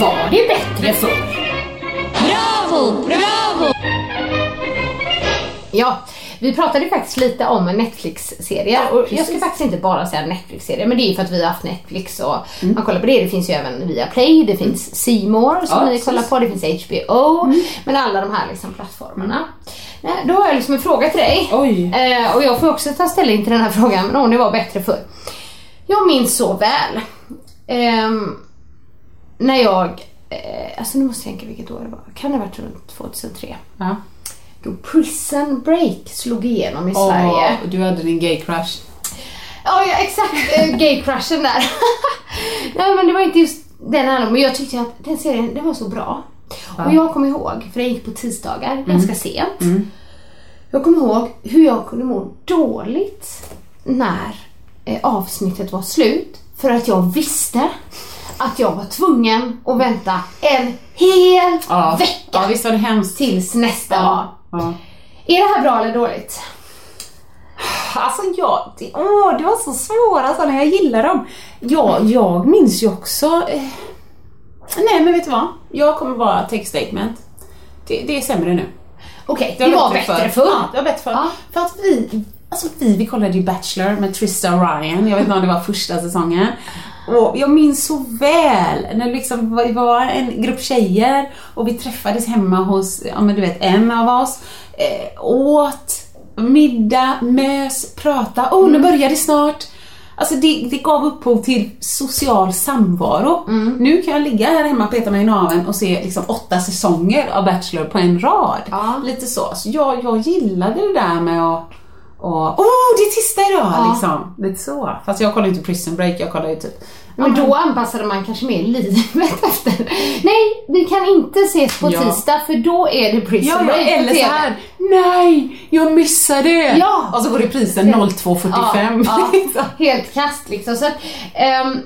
Var det bättre förr? Bravo, bravo! Ja, vi pratade faktiskt lite om Netflix-serier och jag ska faktiskt inte bara säga Netflix-serier men det är ju för att vi har haft Netflix och man kollar på det. Det finns ju även via Play, det finns C More som Ja, ni precis. kollar på, det finns HBO, men alla de här liksom plattformarna. Nej, Då har jag liksom en fråga till dig. Eh, och jag får också ta ställning till den här frågan, men om det var bättre förr. Jag minns så väl ehm, när jag, eh, alltså nu måste jag tänka vilket år det var, kan det ha varit runt 2003? Ja. Då Prison Break slog igenom i Sverige. Och du hade din gay crush. Ja, ja exakt. eh, Gay-crushen där. Nej men det var inte just den här, men jag tyckte att den serien den var så bra. Och jag kommer ihåg, för den gick på tisdagar ganska sent. Jag kommer ihåg hur jag kunde må dåligt när eh, avsnittet var slut. För att jag visste att jag var tvungen att vänta en hel Ja. vecka Ja, visst var det hemskt. tills nästa var. Ja. Är det här bra eller dåligt? Alltså jag, det, åh, det var så svåra alltså, när jag gillar dem. Ja, jag minns ju också... Eh, nej men vet du vad? Jag kommer bara take statement. Det, det är sämre nu. Okej, det, var bättre förr. Ja, det var bättre förr. Ja. För att vi, alltså vi, vi kollade ju Bachelor med Trista och Ryan. Jag vet inte om det var första säsongen. Och jag minns så väl när liksom vi var en grupp tjejer och vi träffades hemma hos, ja men du vet, en av oss. Eh, åt, middag, mös, prata. Åh, oh, nu börjar det snart. Alltså det, det gav upphov till social samvaro. Nu kan jag ligga här hemma och peta mig i naveln och se liksom åtta säsonger av Bachelor på en rad. Ja. Lite så. så jag, jag gillade det där med att och, oh, det är tisdag idag! Ja. Liksom. Lite så. Fast jag kollar ju inte Prison Break, jag kollar ju typ... Men då anpassade man kanske mer livet efter. Nej, vi kan inte ses på Ja. tisdag för då är det Prison Ja, ja, Break på eller så här. Nej, jag missade! Ja. Och så går reprisen 02.45. Ja, ja, helt kast liksom. Så att, ehm,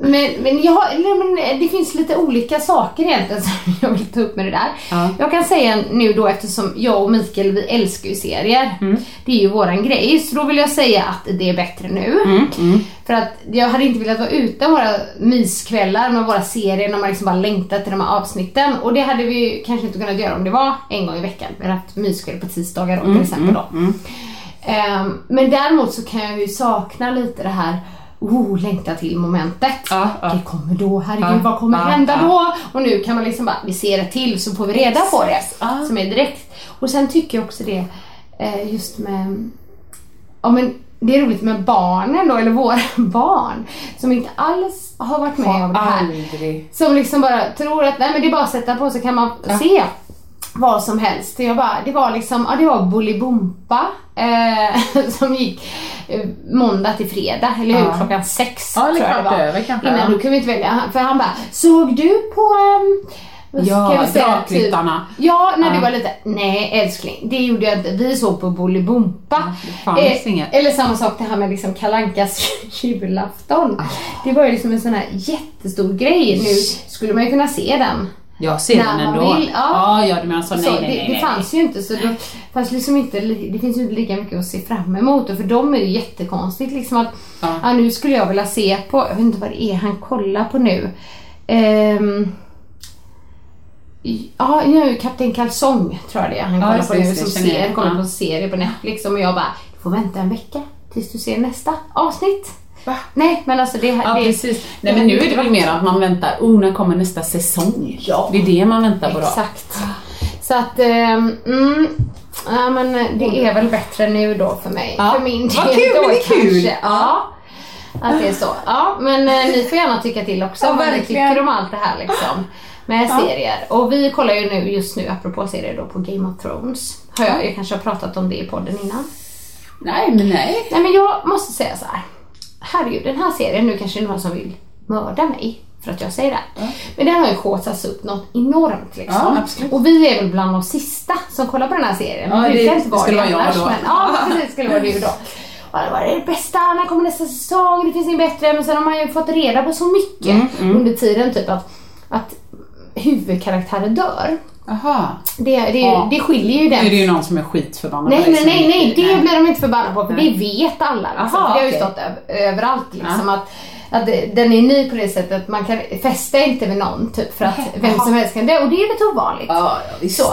men, men, jag, men det finns lite olika saker egentligen som jag vill ta upp med det där. Ja. Jag kan säga nu då eftersom jag och Mikael vi älskar ju serier. Mm. Det är ju våran grej. Så då vill jag säga att det är bättre nu. Mm, För att jag hade inte velat vara utan våra myskvällar med våra serier när man liksom bara längtat till de här avsnitten. Och det hade vi kanske inte kunnat göra om det var en gång i veckan. Vi hade haft myskväll på tisdagar då, Mm, till exempel då. Ehm, men däremot så kan jag ju sakna lite det här Oh, längta till momentet. Ja, ja. Det kommer då, herregud Ja, vad kommer hända då? Och nu kan man liksom bara, vi ser det till så får vi reda på det. Som är direkt. Och sen tycker jag också det eh, just med, ja men det är roligt med barnen då, eller våra barn. Som inte alls har varit med om det här. Aldrig. Som liksom bara tror att nej men det är bara att sätta på så kan man se vad som helst. Jag bara, det var liksom, ja det var Bolibompa eh, som gick eh, måndag till fredag, eller hur? Ja. Klockan sex Ja, tror jag det var. över kanske, Innan ja. då kunde vi inte välja. För han bara, såg du på ska Ja, Drakryttarna. Typ, ja, när du Ja. var lite, nej älskling, det gjorde jag inte. Vi såg på Bolibompa. fanns inget. Eller samma sak det här med liksom Kalankas julafton. Det var ju liksom en sån här jättestor grej. Nu skulle man ju kunna se den Jag ser den ändå. vill, ja. ja, ja, du menar så. Nej, Så nej, det, nej, det nej. fanns ju inte så då fanns liksom inte, det finns ju inte lika mycket att se fram emot och för dem är det jättekonstigt liksom att Ja. ja. nu skulle jag vilja se på, jag vet inte vad det är han kollar på nu. Ehm, Ja, nu Kapten Kalsong tror jag det är han Ja, kollar just på det, det, som ser, kollar Ja. på en serie på Netflix och jag bara, du får vänta en vecka tills du ser nästa avsnitt. Va? Nej men alltså det, Ja det precis. Nej men nu är det väl mer att man väntar, oh när kommer nästa säsong? Ja. Det är det man väntar på då. Exakt. Så att, ehm, mm, ja men det är väl bättre nu då för mig. Ja. För min del Vad kul, då men det är kul. Ja. Att det är så. Ja, men eh, ni får gärna tycka till också Ja, vad ni tycker om allt det här liksom. Med serier. Och vi kollar ju nu just nu, apropå serier då, på Game of Thrones. Har jag, jag kanske har pratat om det i podden innan. Nej men nej. Nej men jag måste säga så här. Herregud, den här serien, nu kanske det är någon som vill mörda mig för att jag säger det. Men den har ju shortsats upp något enormt liksom. Ja, och vi är väl bland de sista som kollar på den här serien. Ja, det- det vara skulle det vara jag annars, då. Men, ja, precis, det skulle vara du då. Och det var det bästa, när kommer nästa säsong? Det finns inget bättre. Men sen har man ju fått reda på så mycket Mm, under tiden typ att, att huvudkaraktärer dör. Jaha. Det, det, Ja. det skiljer ju den Nu är det ju någon som är skitförbannad Nej, nej, nej, nej, det blir de inte förbannade på för Nej. det vet alla. Liksom. Aha, det har ju stått överallt liksom att, att det- den är ny på det sättet att man kan fästa inte med någon typ för att vem som helst kan dö och det är lite ovanligt. Ja, ja. Så.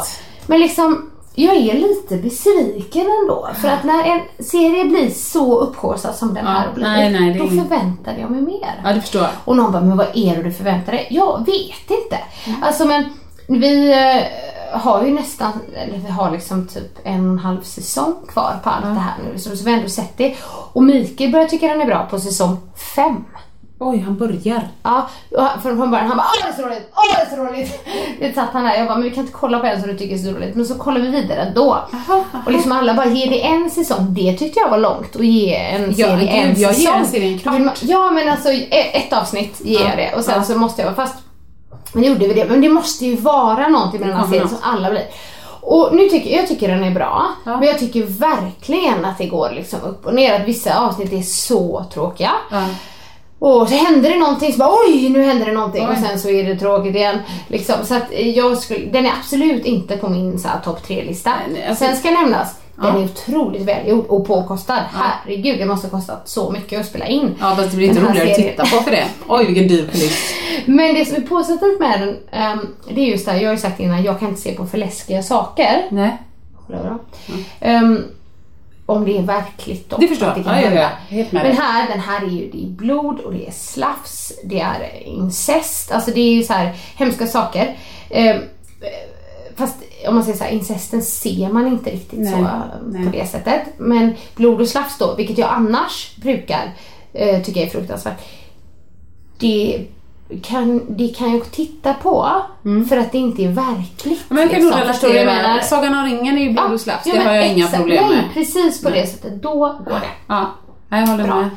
Men liksom, jag är lite besviken ändå för att när en serie blir så upphaussad som den Ja, här blir, nej, nej, då förväntade jag mig mer. Ja, det förstår jag. Och någon bara, men vad är det du förväntar dig? Jag vet inte. Alltså men vi eh, har ju nästan, eller vi har liksom typ en och en halv säsong kvar på allt det här nu. Så, så vi har ändå sett det. Och Mikael börjar tycka den är bra på säsong fem. Oj, han börjar. Ja, från början han bara åh det är så roligt, åh det är så roligt. Det satt han där, jag bara men vi kan inte kolla på en som du tycker är så roligt. Men så kollar vi vidare ändå. Och liksom alla bara ge det en säsong, det tyckte jag var långt att ge en Ja, serie gud, en jag ger säsong. en serie en kvart. Ja men alltså e- ett avsnitt ger jag det och sen Ja. så måste jag vara fast. Men gjorde vi det, men det måste ju vara någonting med den här serien som alla blir. Och nu tycker jag tycker den är bra, Ja. men jag tycker verkligen att det går liksom upp och ner. Att vissa avsnitt är så tråkiga. Ja. Och så händer det någonting så bara oj nu händer det någonting Oj. och sen så är det tråkigt igen. Liksom, så att jag skulle, den är absolut inte på min så här, topp tre lista Nej, nej, alltså- Sen ska nämnas, den Ja. är otroligt välgjord och påkostad. Herregud det måste ha kostat så mycket att spela in. Ja, fast det blir inte roligare att titta på för det. Oj, vilken dyr kuliss. Men det som är positivt med den, ehm, det är just det här, jag har ju sagt innan, jag kan inte se på för läskiga saker. Nej, då. Ehm, om det är verkligt då. det förstår jag. det kan Ja, ja, ja. Men här, den här är ju det är blod och det är slafs, det är incest, alltså det är ju så här hemska saker. Ehm, fast om man säger så här, incesten ser man inte riktigt Nej, så nej. på det sättet. Men blod och slafs då, vilket jag annars brukar eh, tycka är fruktansvärt. Det kan, det kan jag titta på för att det inte är verkligt. Men jag kan liksom. Förstår du menar? relatera. Sagan om ringen är ju blod och slafs. Ja, Det har jag inga exakt. problem Nej, med. precis på det sättet. Då går det. Ja, Nej, jag håller Bra. med.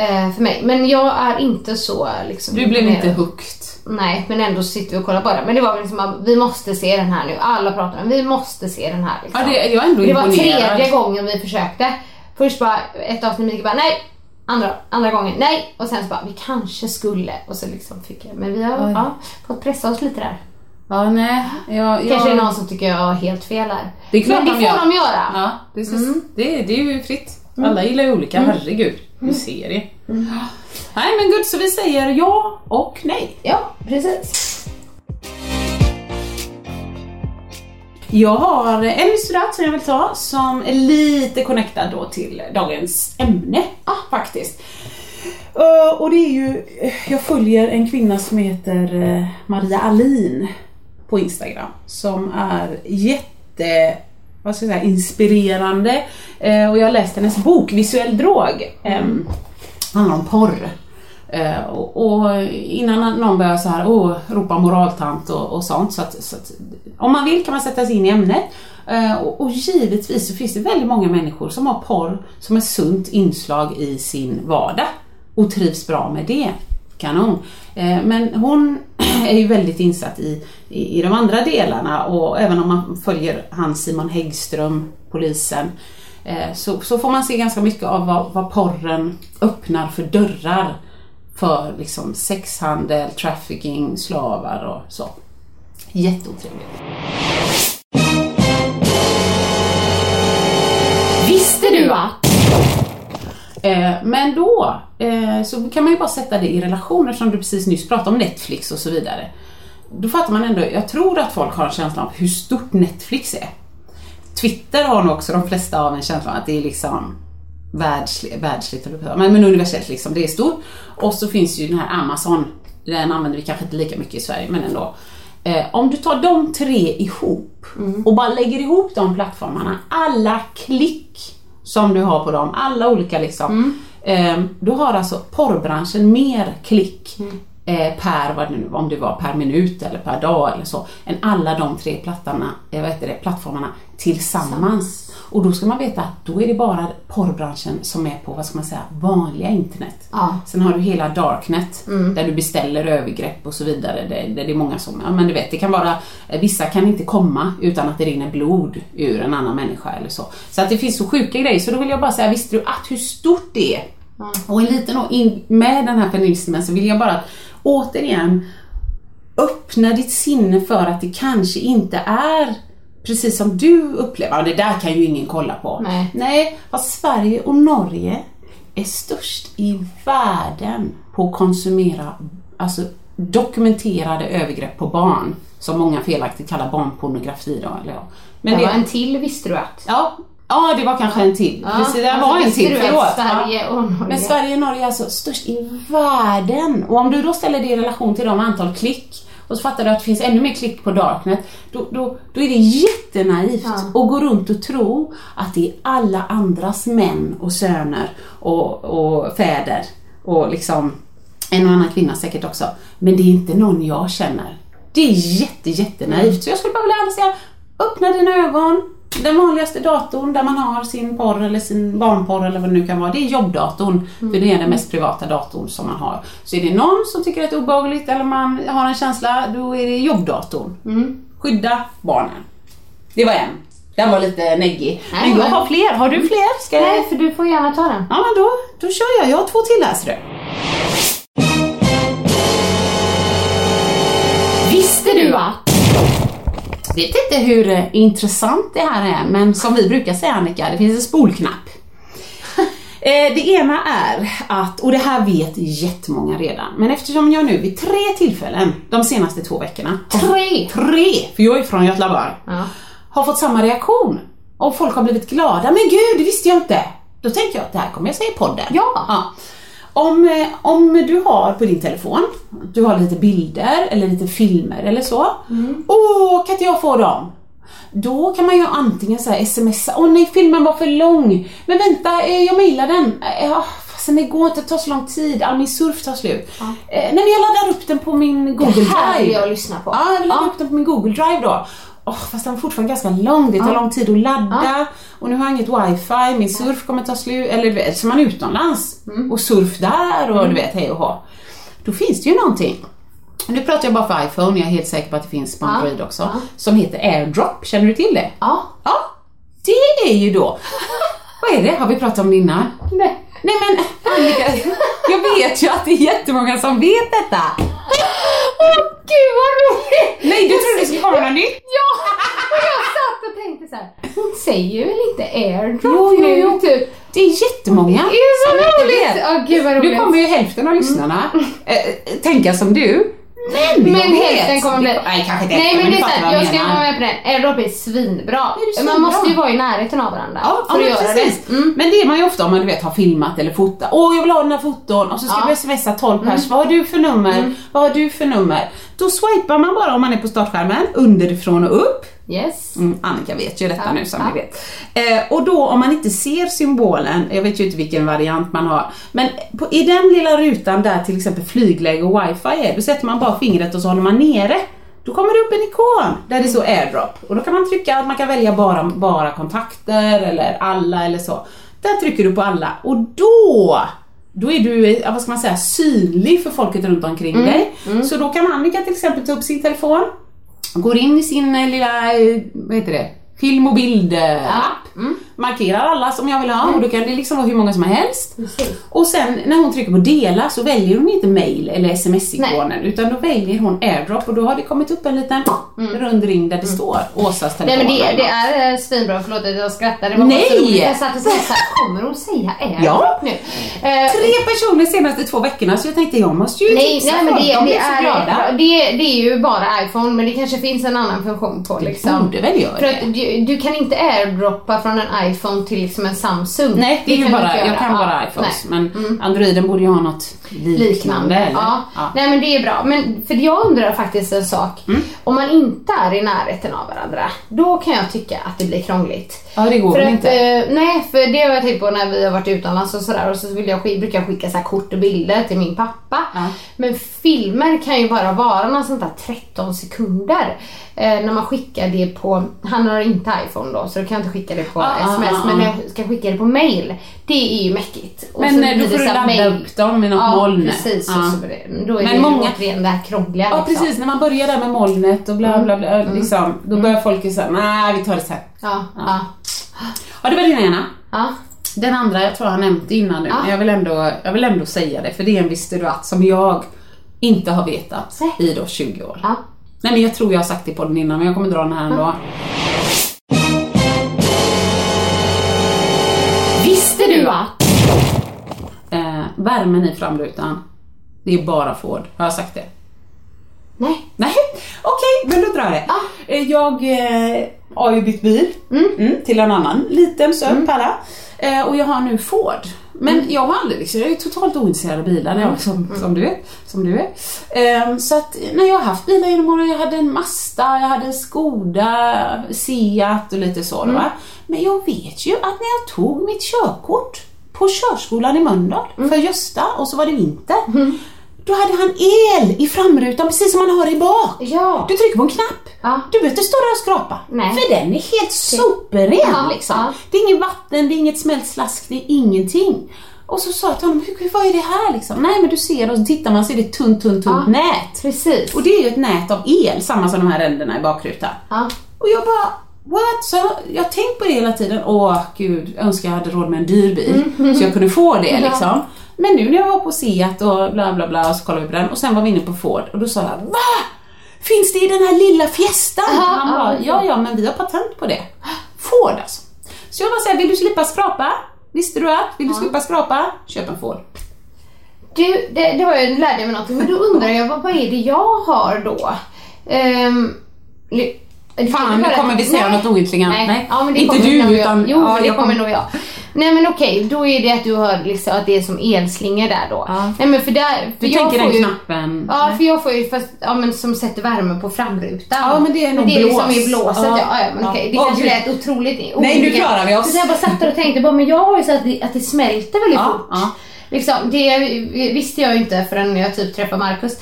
Eh, för mig. Men jag är inte så liksom... Du blev inte hooked. Nej, men ändå sitter vi och kollar på det. Men det var väl liksom att vi måste se den här nu. Alla pratar om vi måste se den här. Liksom. Ja, det, jag är ändå det var imponerad. tredje gången vi försökte. Först bara ett avsnitt, Mikael bara nej. Andra, andra gången nej. Och sen så bara vi kanske skulle. Och så liksom fick jag. Men vi har Oj. ja, fått pressa oss lite där. Ja, nej. Jag, jag... Kanske är det någon som tycker jag har helt fel där. Det är klart men det de får gör. de göra. Ja, precis. Mm. Det, det är ju fritt. Alla gillar ju olika, herregud. En serie. Mm. Nej men gud, så vi säger ja och nej. Ja, precis. Jag har en historia som jag vill ta som är lite connectad då till dagens ämne ah, faktiskt. Eh, och det är ju, jag följer en kvinna som heter eh, Maria Alin på Instagram som är jätte vad ska jag säga, inspirerande Eh, och jag har läst hennes bok Visuell drog. Eh, handlar om porr. Eh, och, och innan någon börjar så här, oh, ropa moraltant och, och sånt. Så att, så att, om man vill kan man sätta sig in i ämnet. Eh, och, och givetvis så finns det väldigt många människor som har porr som ett sunt inslag i sin vardag. Och trivs bra med det. Kanon. Eh, men hon är ju väldigt insatt i, i, i de andra delarna och även om man följer han Simon Häggström, polisen, eh, så, så får man se ganska mycket av vad, vad porren öppnar för dörrar för liksom sexhandel, trafficking, slavar och så. Jätteotrevligt. Visste du att? Eh, men då eh, så kan man ju bara sätta det i relation eftersom du precis nyss pratade om Netflix och så vidare. Då fattar man ändå, jag tror att folk har en känsla av hur stort Netflix är. Twitter har nog också de flesta av en känsla av att det är liksom världsligt, världsligt men, men universellt liksom, det är stort. Och så finns ju den här Amazon, den använder vi kanske inte lika mycket i Sverige men ändå. Eh, om du tar de tre ihop och bara lägger ihop de plattformarna, alla klick som du har på dem, alla olika liksom. Eh, du har alltså porrbranschen mer klick eh, per, vad det nu, om det var per minut eller per dag eller så, än alla de tre plattorna, eh, vad heter det, plattformarna tillsammans. Och då ska man veta att då är det bara porrbranschen som är på, vad ska man säga, vanliga internet. Ja. Sen har du hela darknet där du beställer övergrepp och så vidare. Där, där det är många som, ja men du vet, det kan vara, eh, vissa kan inte komma utan att det rinner blod ur en annan människa eller så. Så att det finns så sjuka grejer, så då vill jag bara säga, visste du att hur stort det är? Och en liten, med den här feminismen så vill jag bara återigen öppna ditt sinne för att det kanske inte är precis som du upplever, och det där kan ju ingen kolla på. Nej. Nej, fast Sverige och Norge är störst i världen på att konsumera alltså, dokumenterade övergrepp på barn, som många felaktigt kallar barnpornografi. Då, eller ja. Men det var en till visste du att? Ja, ja, det var kanske en till. Ja, Precis, det var en till, förlåt. Sverige Ja. och Norge- Men Sverige och Norge är alltså störst i världen. Och om du då ställer det i relation till de antal klick och så fattar du att det finns ännu mer klick på Darknet, då, då, då är det jättenaivt att gå runt och tro att det är alla andras män och söner och, och fäder och liksom en och annan kvinna säkert också. Men det är inte någon jag känner. Det är jätte, jättenaivt. Så jag skulle bara vilja säga, öppna dina ögon. Den vanligaste datorn där man har sin porr eller sin barnporr eller vad det nu kan vara, det är jobbdatorn. För det är den mest privata datorn som man har. Så är det någon som tycker att det är obehagligt eller man har en känsla, då är det jobbdatorn. Skydda barnen. Det var en. Den var lite neggig. Men jag har fler. Har du fler? Ska jag... Nej, för du får gärna ta den. Ja men då, då kör jag. Jag har två till här ser du. Visste du att? Vet inte hur eh, intressant det här är, men som vi brukar säga Annika, det finns en spolknapp. Eh, Det ena är att, och det här vet jättemånga redan, men eftersom jag nu vid tre tillfällen de senaste två veckorna Tre? Tre, för jag är från Göteborg, Ja. har fått samma reaktion. Och folk har blivit glada. Men gud, det visste jag inte. Då tänker jag att det här kommer jag säga i podden. Ja. Om, eh, om du har på din telefon, du har lite bilder eller lite filmer eller så. Åh, kan inte jag få dem? Då kan man ju antingen säga smsa, åh nej filmen var för lång. Men vänta, eh, jag mejlar den. Eh, Ja, fastän det går inte, det tar så lång tid, all min surf tar slut. Eh, nej men jag laddar upp den på min Google Det här vill Drive. jag lyssna på. Ja, jag vill ladda Ja. upp den på min Google Drive då. Åh, fast den är fortfarande ganska lång, det tar lång tid att ladda och nu har jag inget wifi, min surf kommer ta slut, eller så man är utomlands och surf där och du vet, hej och hå. Då finns det ju någonting. Nu pratar jag bara för iPhone, jag är helt säker på att det finns på Ja. Android också, Ja. som heter AirDrop, känner du till det? Ja. Ja, det är ju då, vad är det, har vi pratat om det innan? Nej. Nej men Annika, jag vet ju att det är jättemånga som vet detta. Åh gud vad roligt! Nej, du trodde det skulle komma något nytt? Ja! Och jag satt och tänkte så här. hon säger väl inte airdrop Jo, nu jo. typ? Det är jättemånga Det är så roligt! Åh gud vad Nu roligt. kommer ju hälften av lyssnarna eh, tänka som du. Men, Men hälften kommer bli... Nej, kanske inte Nej men det är såhär, jag ska vara med på den. Airdrop är svinbra. är. Man måste ju vara i närheten av varandra Ja, för ja, att göra precis. det. Mm. Men det är man ju ofta om man du vet har filmat eller fotat. Åh, jag vill ha den här foton och så ska Ja. Mm. du smsa 12 pers. Vad har du för nummer? Vad har du för nummer? Då swipar man bara om man är på startskärmen underifrån och upp. Yes. Mm, Annika vet ju detta Ja, nu som ja. ni vet. Eh, och då om man inte ser symbolen, jag vet ju inte vilken variant man har, men på, i den lilla rutan där till exempel flygläge och wifi är, då sätter man bara fingret och så håller man nere. Då kommer det upp en ikon där det står airdrop och då kan man trycka att man kan välja bara, bara kontakter eller alla eller så. Där trycker du på alla och då då är du, eh, vad ska man säga, synlig för folket runt omkring dig. Så då kan Annika till exempel ta upp sin telefon, går in i sin eh, lilla, eh, vad heter det, film och bildapp. Mm markerar alla som jag vill ha och då kan det liksom vara hur många som helst. Precis. Och sen när hon trycker på dela så väljer hon inte mail eller sms-ikonen utan då väljer hon airdrop och då har det kommit upp en liten rund ring där det står Åsas Mm. Nej telefon. men det, det är eh, svinbra, förlåt att jag skrattade. Det var Nej! Jag satt och tänkte kommer hon säga airdrop Ja. nu? Eh, Tre personer de senaste två veckorna så jag tänkte jag måste ju Nej, tipsa nej men folk, det, de det, blir så glada. är, det, det är ju bara iPhone men det kanske finns en annan funktion på liksom. borde väl göra För det. att du, du kan inte airdroppa från en iPhone till liksom en Samsung. Nej, det kan bara, jag kan Ja, bara iPhones nej. Mm. men Androiden borde ju ha något liknande, liknande. Ja. Ja. Nej men det är bra. Men för jag undrar faktiskt en sak. Mm. Om man inte är i närheten av varandra, då kan jag tycka att det blir krångligt. Ja, det går för väl att, inte. eh, nej, för det har jag tänkt på när vi har varit utomlands och sådär och så vill jag, brukar jag skicka så här kort och bilder till min pappa. Ja. Men filmer kan ju bara vara någon sånt där 13 sekunder. Eh, när man skickar det på, han har inte iPhone då så då kan jag inte skicka det på Ah, sms ah, men när jag ska skicka det på mail, det är ju mäckigt. Och Men så eh, då får du ladda mail. upp dem i något Ja, moln. precis. Ja. Och så det, då är Men det många- återigen det här krångliga. Ja liksom. precis, när man börjar där med molnet och bla bla bla, liksom, då börjar folk ju säga nej vi tar det sen. Ja, ja, Ja det var den ena. ja. Den andra, jag tror jag har nämnt det innan nu, Ja. men jag vill, ändå, jag vill ändå säga det för det är en visste du att som jag inte har vetat Nej. i då 20 år. ja. Nej men jag tror jag har sagt det på den innan men jag kommer dra den här ändå. Visste du att? Eh, värmen i framrutan, det är bara Ford. Har jag sagt det? Nej. Nej, okej, men då drar jag. Ah. Eh, Jag eh, har ju bytt bil mm, till en annan liten söt Mm. pärla. Eh, och jag har nu Ford. Men jag har aldrig liksom, jag är ju totalt ointresserad av bilar Mm. jag, som, som du. Som du är. Eh, så att när jag har haft bilar genom åren, jag hade en Mazda, jag hade en Skoda, Seat och lite så. Mm. Men jag vet ju att när jag tog mitt körkort på körskolan i Mölndal Mm. för Gösta och så var det vinter. Då hade han el i framrutan precis som man har i bak. Ja. Du trycker på en knapp. Ja. Du behöver inte stå där och skrapa. Nej. För den är helt superren Ja, liksom. ja. Det är inget vatten, det är inget smält slask, det är ingenting. Och så sa jag till honom, "Hur- hur- vad är det här liksom? Nej men du ser och så tittar man så är det ett tunt, tunt, tunt Ja. nät. Precis. Och det är ju ett nät av el, samma som de här ränderna i bakrutan. Ja. Och jag bara, what? Så jag, har tänkt på det hela tiden. Åh gud, jag önskar jag hade råd med en dyr bil. Så jag kunde få det liksom. Men nu när jag var på Seat och bla bla bla och så kollade vi på den och sen var vi inne på Ford och då sa jag, va? Finns det i den här lilla Fiestan? Aha, Han bara, ja. ja men vi har patent på det. Ford alltså. Så jag bara säger, vill du slippa skrapa? Visste du att? Vill du slippa skrapa? Köp en Ford. Du, det, det var ju, lärde jag mig någonting, men då undrar jag vad, vad är det jag har då? Um, Fan, nu kommer vi säga något ointelligent. Nej. Nej, Ja, det inte kommer du, utan- Jo, ja, det kommer kom- nog jag. Nej men okej, då är det att du har liksom att det är som elslingor där då. Ja. Nej men för där... För Du jag tänker får den ju, knappen? Ja, Nej. för jag får ju fast, ja, men som sätter värme på framrutan. Ja, men det är nog det är liksom blås. i blåset, ja. Ja. ja, men Ja. okej. Det Åh, kanske lät otroligt Nej, nu klarar vi oss. Så jag bara satt där och tänkte, bara, men jag har ju så att det, att det smälter väldigt Ja, fort. ja. Liksom, det visste jag ju inte förrän jag typ träffade Marcus.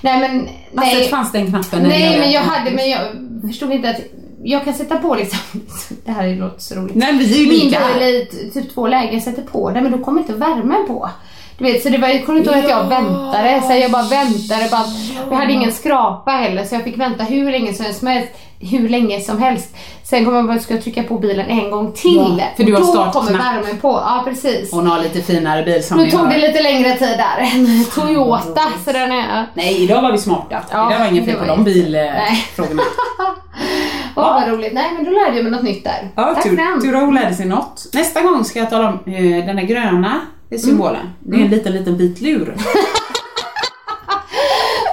Nej men, Alltså nej. fanns den knappen? Nej det men jag hade, men jag förstod inte att jag kan sätta på liksom, det här låter så roligt. Nej, vi är ju Min lika t- typ två lägen, jag sätter på den men då kommer inte värmen på. Du vet, så det var, jag kommer inte ihåg att jag väntade, så jag bara väntade. Bara, jag hade ingen skrapa heller så jag fick vänta hur länge som helst. Hur länge som helst. Sen kom jag bara, ska jag trycka på bilen en gång till. Ja, för du har då startknapp. kommer värmen på. Ja precis. Hon har lite finare bil som Nu tog hör. det lite längre tid där. En Toyota, så den är... Nej, idag var vi smarta. Ja, det var inget fel på de bilfrågorna. Åh vad roligt. Nej men då lärde jag mig något nytt där. Ja, Tack tur, tur att hon lärde sig något. Nästa gång ska jag tala om eh, den där gröna är symbolen. Det är en liten, liten bit lur.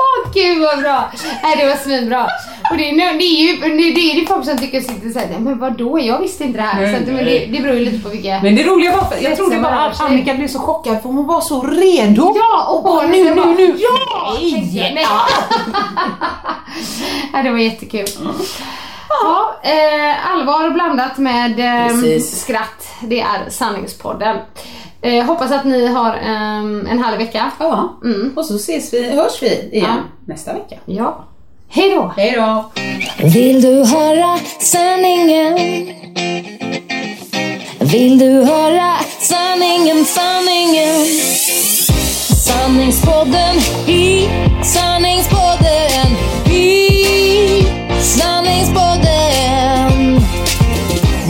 Åh gud vad bra! Nej det var svinbra. Och det är, nu- det är ju det är, det är folk som tycker sitter såhär, men vadå jag visste inte det här. Nej, så att, men det, nej. det beror ju lite på vilka... Men det roliga var, jag trodde bara att. Annika blev så chockad för hon var så redo. Ja och bara, nu, nu, bara, nu. Ja! Nej. jag. Nej. ja, det var jättekul. Ja, eh, allvar blandat med eh, skratt. Det är Sanningspodden. Eh, hoppas att ni har eh, en härlig vecka. Ja, Mm. och så ses vi, hörs vi igen Ja. nästa vecka. Ja. Hej då! Hej då! Vill du höra sanningen? Vill du höra sanningen, sanningen? Sanningspodden i sanningspodden